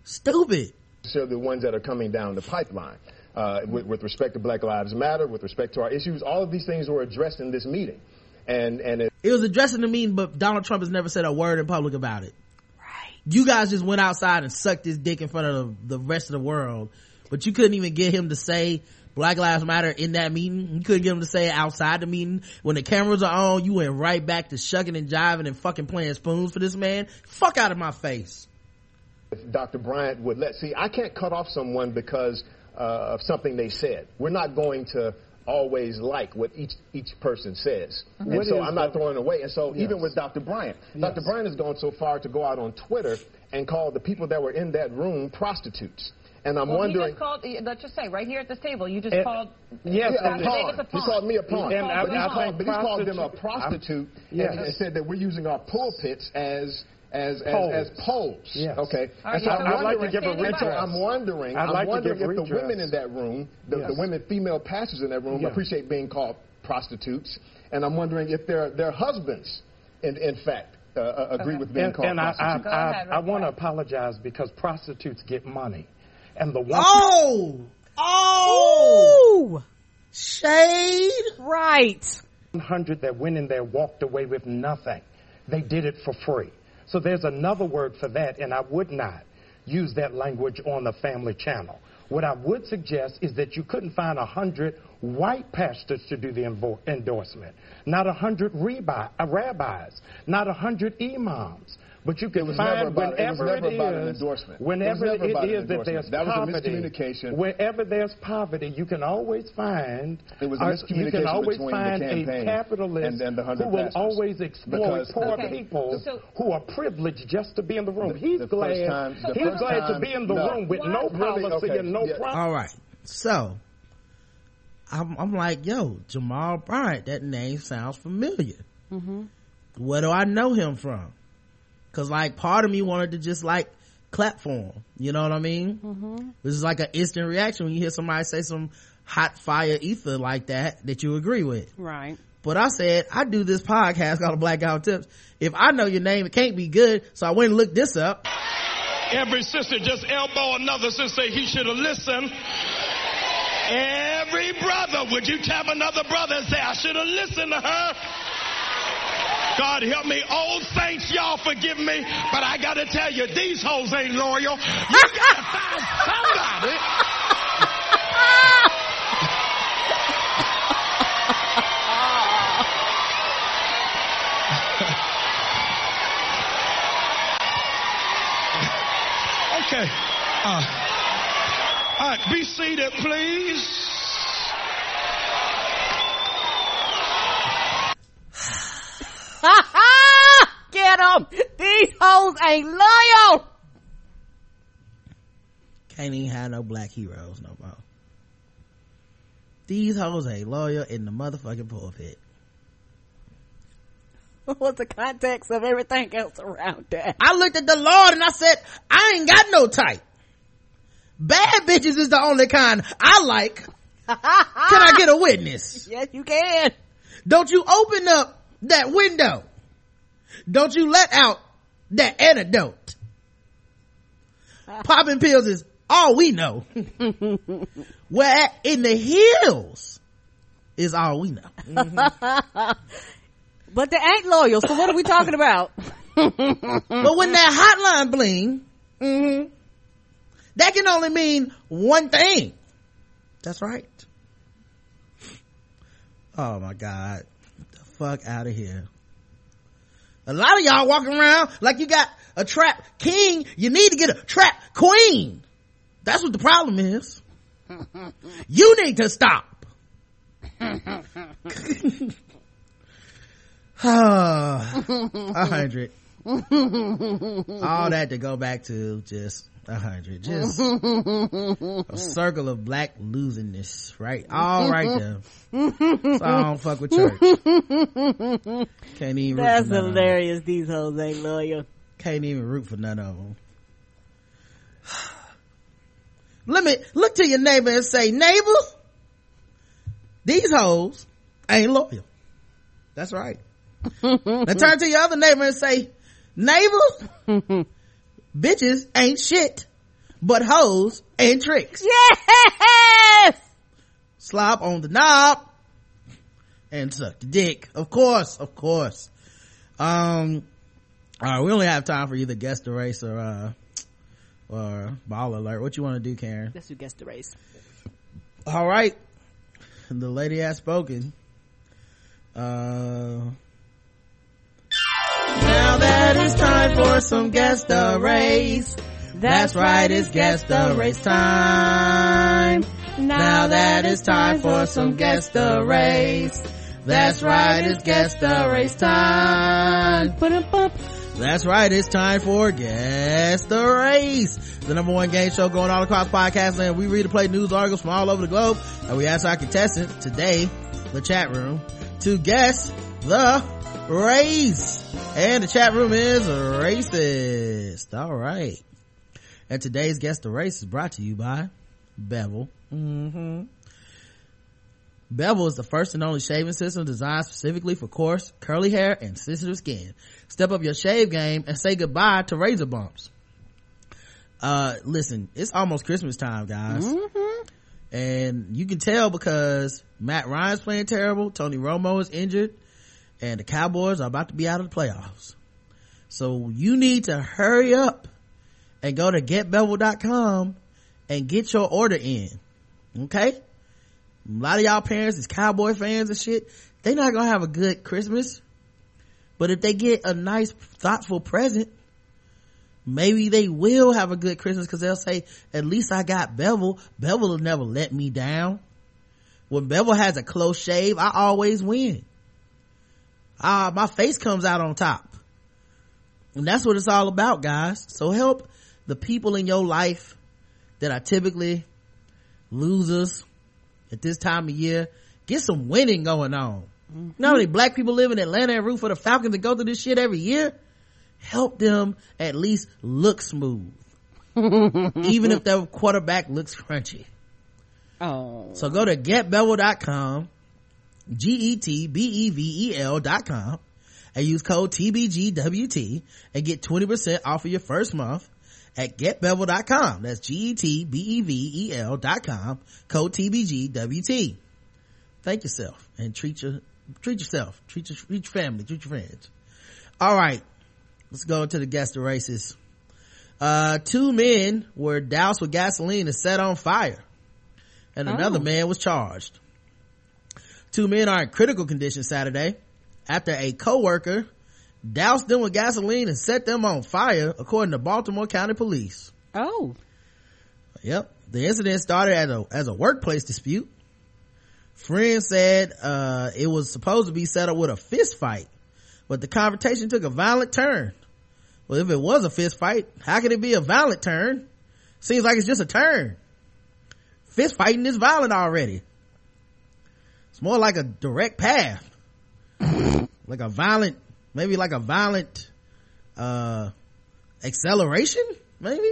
Stupid. So the ones that are coming down the pipeline. Uh, with, with respect to Black Lives Matter, with respect to our issues, all of these things were addressed in this meeting. And and it, It was addressing the meeting, but Donald Trump has never said a word in public about it. Right. You guys just went outside and sucked his dick in front of the, the rest of the world, but you couldn't even get him to say Black Lives Matter in that meeting. You couldn't get him to say it outside the meeting. When the cameras are on, you went right back to shucking and jiving and fucking playing spoons for this man. Fuck out of my face. if Dr. Bryant would let see, I can't cut off someone because uh, of something they said. We're not going to always like what each each person says, mm-hmm. and so I'm not throwing it away. And so even with Dr. Bryant, Yes. Dr. Bryant has gone so far to go out on Twitter and call the people that were in that room prostitutes. And I'm well, wondering. he just called. Let's just say right here at this table, you just And- called. Yes, Dr. a pawn. a He pawn. called me a pawn. And I- but, he's I called, but he's called them a prostitute- prostitute Yes. and, and said that we're using our pulpits as as as Poles. as poles. Yes. Okay. All right, and so yeah, I'm I'd like to wondering- give a and redress. I'm wondering. I'd I'm like to wondering give if the women in that room, the, Yes. the women female pastors in that room, Yes. appreciate being called prostitutes, and I'm wondering if their their husbands, in in fact, uh, uh, agree Okay. with being And, called and I, I, prostitutes. Go I, ahead, I Rick. want to apologize because prostitutes get money. And the one Oh! Oh! Ooh! Shade! Right. 100 that went in there walked away with nothing. They did it for free. So there's another word for that, and I would not use that language on the family channel. What I would suggest is that you couldn't find a hundred white pastors to do the endorsement, not a hundred uh, rabbis, not a hundred imams. But you It can was never find about- it was whenever never it about an endorsement. Whenever never it about an is that there's That was a poverty, miscommunication. wherever there's poverty, you can always find It was a miscommunication you can always between the find campaign a capitalist and- and the hundred who will pastors. always exploit Because- poor Okay. people So- who are privileged just to be in the room. The- he's the glad. time- he's glad time- to be in the no. room with no Really? policy Okay. and no Yeah. problem. All right. So, I'm, I'm like, yo, Jamal Bryant, that name sounds familiar. Mm-hmm. Where do I know him from? Cause like part of me wanted to just like clap for him. You know what I mean? Mm-hmm. This is like an instant reaction when you hear somebody say some hot fire ether like that that you agree with. Right. but I said, I do this podcast called Black Guy Tips. If I know your name, it can't be good. So I went and looked this up. Every sister just elbow another sister. Say he should have listened. Every brother, would you tap another brother and say, I should have listened to her? God help me. Old saints, y'all forgive me, but I gotta tell you, these hoes ain't loyal. You gotta find somebody. Okay. Uh, all right, be seated, please. Get them! These hoes ain't loyal! Can't even have no black heroes no more. These hoes ain't loyal in the motherfucking pulpit. What's the context of everything else around that? I looked at the Lord and I said, I ain't got no type. Bad bitches is the only kind I like. Can I get a witness? Yes, you can. Don't you open up that window. Don't you let out that antidote. Popping pills is all we know. Where in the hills is all we know. But they ain't loyal, so what are we talking about? but when that hotline bling, mm-hmm, that can only mean one thing. That's right. Oh my God. Fuck out of here. A lot of y'all walking around like you got a trap king. You need to get a trap queen. That's what the problem is. You need to stop. A hundred. All that to go back to just a hundred. Just a circle of black losingness, right? All right there. So I don't fuck with church. Can't even root That's for none hilarious. These hoes ain't loyal. Can't even root for none of them. Let me look to your neighbor and say, neighbor, these hoes ain't loyal. That's right. now turn to your other neighbor and say, neighbor, bitches ain't shit, but hoes ain't tricks. Yes! Slop on the knob and suck the dick. Of course, of course. Um, all right, we only have time for either guest the race or, uh, or ball alert. What you want to do, Karen? Let's do guess the race. All right. The lady has spoken. Uh, now that it's time for some guest the race. That's right, it's guest the race time. Now that it's time for some guest the race. That's right, it's guest the race time. That's right, it's time for Guess the Race, the number one game show going all across podcast land. We read and play news articles from all over the globe, and we ask our contestant today, the chat room, to guess the race. And the chat room is racist. All right. And today's guest, the Race is brought to you by Bevel. Mm-hmm. Bevel is the first and only shaving system designed specifically for coarse, curly hair, and sensitive skin. Step up your shave game and say goodbye to razor bumps. Uh, listen, it's almost Christmas time, guys. And you can tell because Matt Ryan's playing terrible, Tony Romo is injured, and the Cowboys are about to be out of the playoffs. So you need to hurry up and go to getbevel.com and get your order in. Okay? A lot of y'all parents is cowboy fans and shit. They not gonna have a good Christmas. But if they get a nice, thoughtful present, maybe they will have a good Christmas because they'll say, at least I got Bevel. Bevel will never let me down. When Bevel has a close shave, I always win. Ah, my face comes out on top. And that's what it's all about, guys. So help the people in your life that are typically losers at this time of year. Get some winning going on. You know how many black people live in Atlanta and root for the Falcons and go through this shit every year? Help them at least look smooth. Even if their quarterback looks crunchy. Oh. So go to getbevel.com G-E-T-B-E-V-E-L dot com and use code TBGWT and get 20% off of your first month at getbevel.com. That's G-E-T-B-E-V-E-L dot com, code TBGWT. Thank yourself and treat your, treat yourself, treat your, treat your family, treat your friends. All right. Let's go to the guest of races. Uh, two men were doused with gasoline and set on fire and another Oh. man was charged. Two men are in critical condition Saturday after a co-worker doused them with gasoline and set them on fire, according to Baltimore County Police. Oh. Yep. The incident started as a, as a workplace dispute. Friends said, uh, it was supposed to be set up with a fist fight, but the confrontation took a violent turn. Well, if it was a fist fight, how could it be a violent turn? Seems like it's just a turn. Fist fighting is violent already. It's more like a direct path. like a violent, maybe like a violent, uh, acceleration, maybe?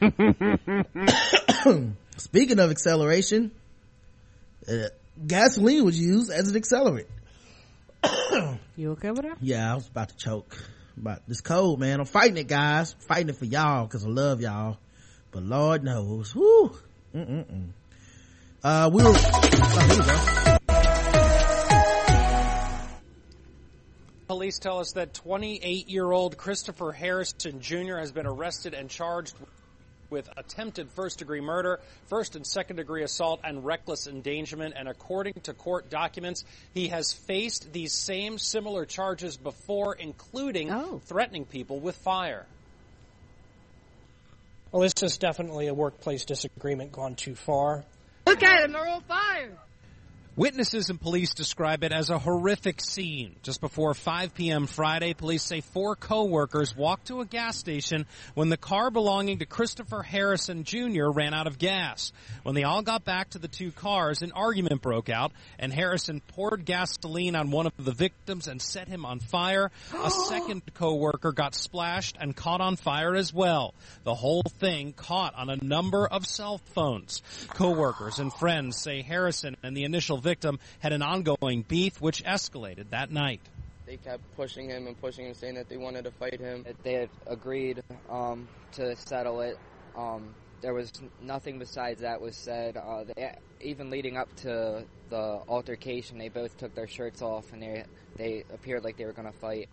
Speaking of acceleration, uh, gasoline was used as an accelerant. You okay with that? Yeah, I was about to choke. But this cold, man. I'm fighting it, guys. fighting it for y'all because I love y'all. But Lord knows, whoo. Mm-mm-mm. Uh, we were. Oh, Police tell us that 28 year old Christopher Harrison Jr. has been arrested and charged with attempted first degree murder, first and second degree assault, and reckless endangerment. And according to court documents, he has faced these same similar charges before, including oh. threatening people with fire. Well, this is definitely a workplace disagreement gone too far. Look at him, they're on fire. Witnesses and police describe it as a horrific scene. Just before 5 p.m. Friday, police say four co-workers walked to a gas station when the car belonging to Christopher Harrison Jr. ran out of gas. When they all got back to the two cars, an argument broke out and Harrison poured gasoline on one of the victims and set him on fire. A second co-worker got splashed and caught on fire as well. The whole thing caught on a number of cell phones. Co-workers and friends say Harrison and the initial victim had an ongoing beef which escalated that night. They kept pushing him and pushing him, saying that they wanted to fight him. They had agreed um, to settle it. Um, there was nothing besides that was said. Uh, they, even leading up to the altercation, they both took their shirts off and they they appeared like they were going to fight.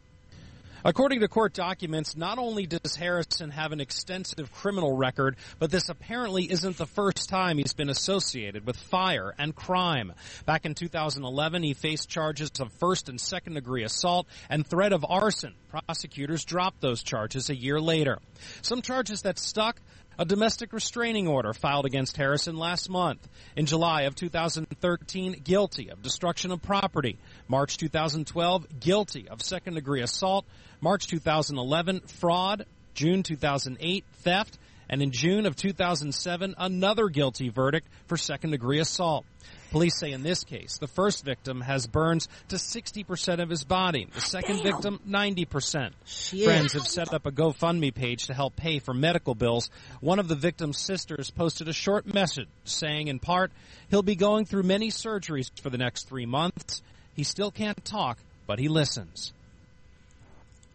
According to court documents, not only does Harrison have an extensive criminal record, but this apparently isn't the first time he's been associated with fire and crime. Back in 2011, he faced charges of first and second degree assault and threat of arson. Prosecutors dropped those charges a year later. Some charges that stuck a domestic restraining order filed against Harrison last month. In July of 2013, guilty of destruction of property. March 2012, guilty of second degree assault. March 2011, fraud. June 2008, theft. And in June of 2007, another guilty verdict for second degree assault. Police say in this case, the first victim has burns to 60% of his body. The second victim, 90%. Shit. Friends have set up a GoFundMe page to help pay for medical bills. One of the victim's sisters posted a short message saying in part, he'll be going through many surgeries for the next three months. He still can't talk, but he listens.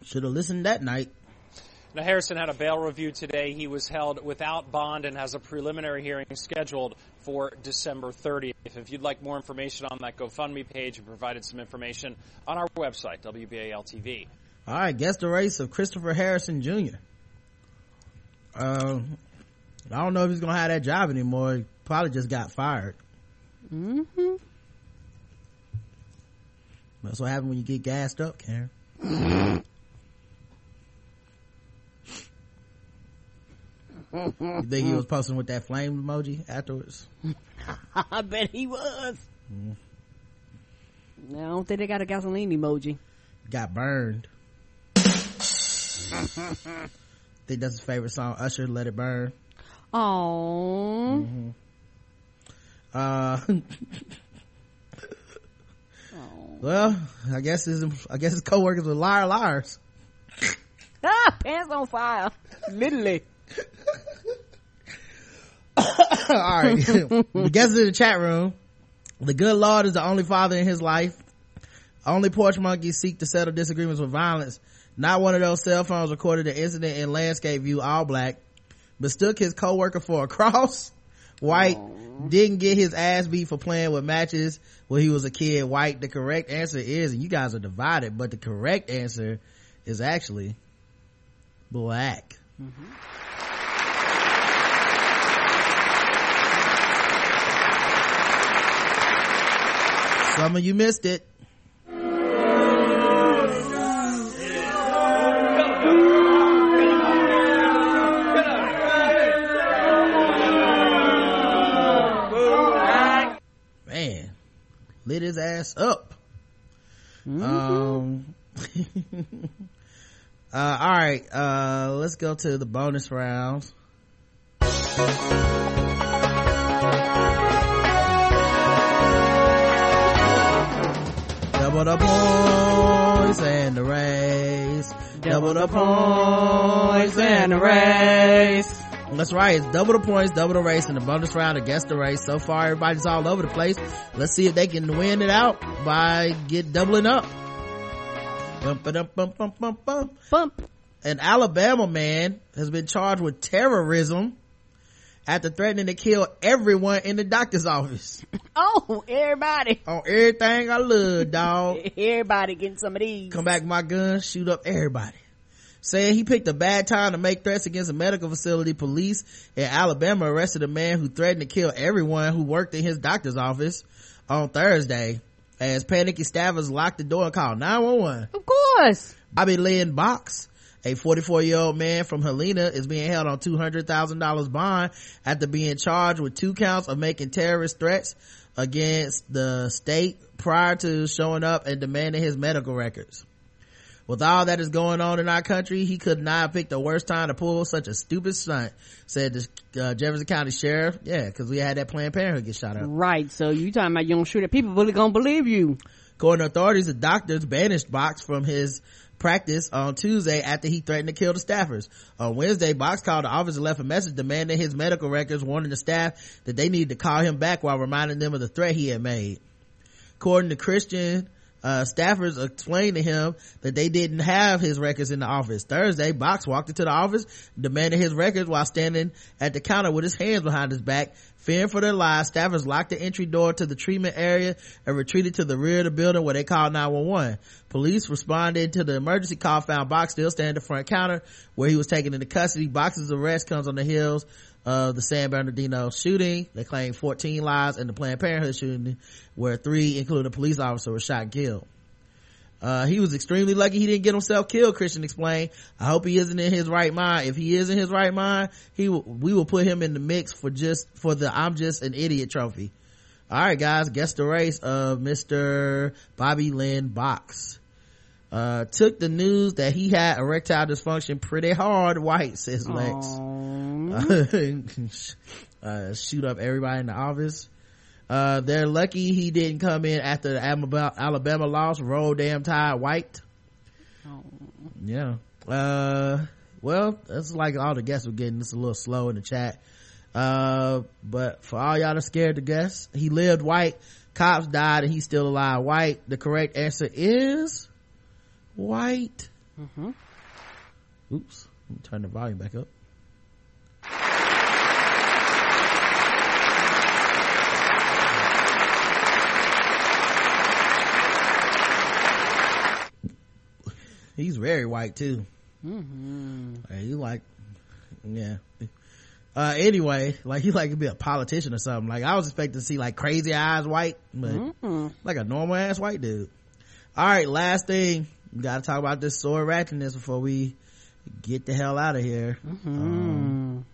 Should have listened that night. Now, Harrison had a bail review today. He was held without bond and has a preliminary hearing scheduled for December 30th. If you'd like more information on that GoFundMe page, we provided some information on our website, WBALTV. All right, guess the race of Christopher Harrison Jr. Um, I don't know if he's gonna have that job anymore. He probably just got fired. Mm-hmm. That's what happens when you get gassed up, Karen. you think he was posting with that flame emoji afterwards? I bet he was. Mm. No, I don't think they got a gasoline emoji. Got burned. think that's his favorite song. Usher, "Let It Burn." Oh. Mhm. Uh, well, I guess his I guess his coworkers were liar liars. Ah, pants on fire. Literally. All right, the guests in the chat room. The good Lord is the only father in his life. Only porch monkeys seek to settle disagreements with violence. Not one of those cell phones recorded the incident in landscape view all black. Mistook his coworker for a cross. White didn't get his ass beat for playing with matches when he was a kid. White. The correct answer is, and you guys are divided, but the correct answer is actually black. Mm-hmm. Some of you missed it. Man, lit his ass up. Um, uh, all right, uh, let's go to the bonus rounds. Double the points and the race. Double the points and the race. That's right. It's double the points, double the race, and the bonus round against the race. So far, everybody's all over the place. Let's see if they can win it out by get doubling up. Bump, bump, bump, bump, bump, bump. Bump. An Alabama man has been charged with terrorism after threatening to kill everyone in the doctor's office. Oh, everybody. On everything I love, dog. Everybody getting some of these. Come back with my gun, shoot up everybody. Saying he picked a bad time to make threats against a medical facility, police in Alabama arrested a man who threatened to kill everyone who worked in his doctor's office on Thursday as panicky staffers locked the door and called 911. Of course. Bobby Lynn Box, a 44 year old man from Helena, is being held on $200,000 bond after being charged with two counts of making terrorist threats against the state prior to showing up and demanding his medical records. With all that is going on in our country, he could not have picked the worst time to pull such a stupid stunt, said the uh, Jefferson County Sheriff. Yeah, because we had that Planned Parenthood get shot up. Right. So you talking about you don't shoot at people really gonna believe you. According to authorities, the doctors banished Box from his practice on Tuesday after he threatened to kill the staffers. On Wednesday, Box called the office and left a message demanding his medical records, warning the staff that they needed to call him back while reminding them of the threat he had made. According to Christian, uh, staffers explained to him that they didn't have his records in the office. Thursday, Box walked into the office, demanding his records while standing at the counter with his hands behind his back. Fearing for their lives, staffers locked the entry door to the treatment area and retreated to the rear of the building where they called 911. Police responded to the emergency call, found Box still standing at the front counter where he was taken into custody. Box's arrest comes on the heels of the San Bernardino shooting. They claim 14 lives in the Planned Parenthood shooting where three, including a police officer, were shot and killed. Uh, he was extremely lucky he didn't get himself killed, Christian explained. I hope he isn't in his right mind. If he is in his right mind, he will, we will put him in the mix for just, for the I'm just an idiot trophy. Alright guys, guess the race of Mr. Bobby Lynn Box. Uh, took the news that he had erectile dysfunction pretty hard, white, says Lex. uh, shoot up everybody in the office. Uh, they're lucky he didn't come in after the Alabama, Alabama loss. Roll damn tide white. Yeah. Uh, well, that's like all the guests were getting. It's a little slow in the chat. Uh, but for all y'all that scared to guess, he lived white. Cops died and he's still alive. White. The correct answer is white. Mm-hmm. Oops. Let me turn the volume back up. He's very white too. Mm-hmm. Like, he like, yeah. Uh, anyway, like he like to be a politician or something. Like I was expecting to see like crazy eyes white, but Mm-mm. like a normal ass white dude. All right, last thing. Gotta talk about this sore ratchetness before we get the hell out of here. Um,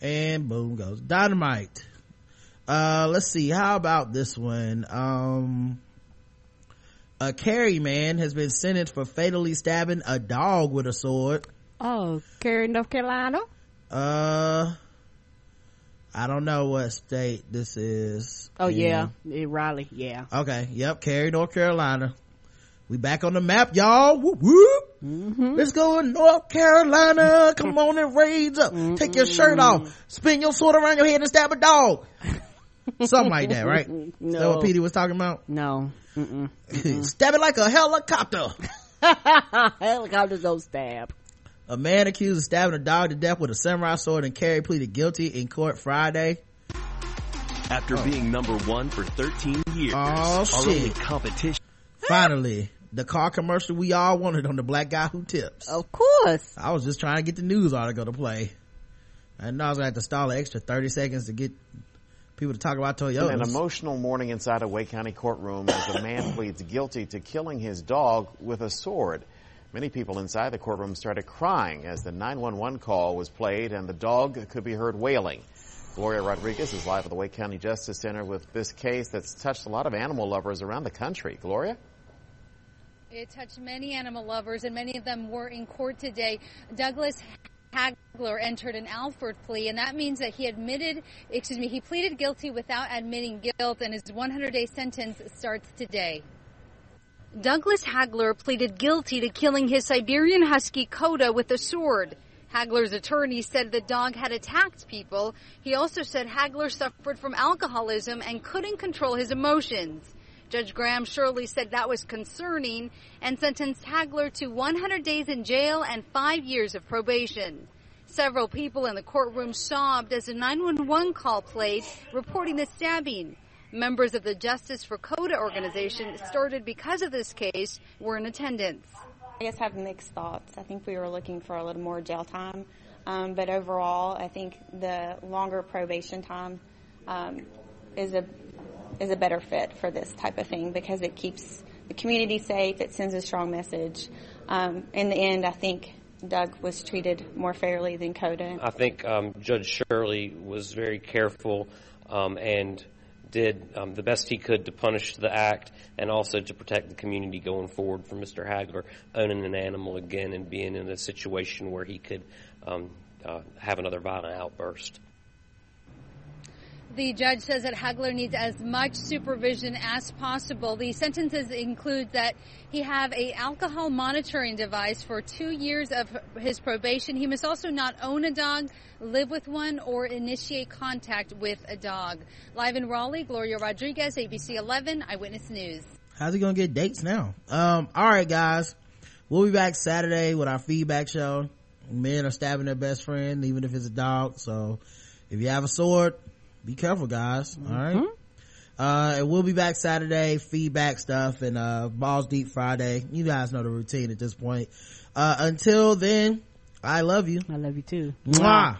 and boom goes dynamite. Uh, let's see. How about this one? Um, a Cary man has been sentenced for fatally stabbing a dog with a sword. Oh, Cary, North Carolina. Uh, I don't know what state this is. Oh in. yeah, in Raleigh. Yeah. Okay. Yep. Cary, North Carolina. We back on the map, y'all. Whoop whoop. Mm-hmm. Let's go in North Carolina. Come on and raise up. Take your shirt Mm-hmm. off. Spin your sword around your head and stab a dog. Something like that, right? Is that what Petey was talking about? No. Mm-mm. stab it like a helicopter. Helicopters don't stab. A man accused of stabbing a dog to death with a samurai sword and Cary pleaded guilty in court Friday. After oh. being number one for 13 years, Oh, shit. competition. Finally, the car commercial we all wanted on the black guy who tips. Of course. I was just trying to get the news article to play. I know I was gonna have to stall an extra 30 seconds to get people to talk about Toyotas. An emotional morning inside a Wake County courtroom as a man pleads guilty to killing his dog with a sword. Many people inside the courtroom started crying as the 911 call was played and the dog could be heard wailing. Gloria Rodriguez is live at the Wake County Justice Center with this case that's touched a lot of animal lovers around the country. Gloria? It touched many animal lovers, and many of them were in court today. Douglas Hagler entered an Alford plea, and that means that he admitted, excuse me, he pleaded guilty without admitting guilt, and his 100 day sentence starts today. Douglas Hagler pleaded guilty to killing his Siberian Husky Coda with a sword. Hagler's attorney said the dog had attacked people. He also said Hagler suffered from alcoholism and couldn't control his emotions. Judge Graham Shirley said that was concerning and sentenced Hagler to 100 days in jail and five years of probation. Several people in the courtroom sobbed as a 911 call played reporting the stabbing. Members of the Justice for Coda organization started because of this case were in attendance. I guess I have mixed thoughts. I think we were looking for a little more jail time, um, but overall, I think the longer probation time um, is a is a better fit for this type of thing because it keeps the community safe. It sends a strong message. Um, in the end, I think Doug was treated more fairly than Coda. I think um, Judge Shirley was very careful um, and did um, the best he could to punish the act and also to protect the community going forward for Mr. Hagler owning an animal again and being in a situation where he could um, uh, have another violent outburst. The judge says that Hagler needs as much supervision as possible. The sentences include that he have a alcohol monitoring device for two years of his probation. He must also not own a dog, live with one, or initiate contact with a dog. Live in Raleigh, Gloria Rodriguez, ABC 11 Eyewitness News. How's he gonna get dates now? Um, all right, guys. We'll be back Saturday with our feedback show. Men are stabbing their best friend, even if it's a dog. So if you have a sword, be careful, guys. All right. Uh, and we'll be back Saturday, feedback stuff and, uh, balls deep Friday. You guys know the routine at this point. Uh, until then, I love you. I love you too. Mwah.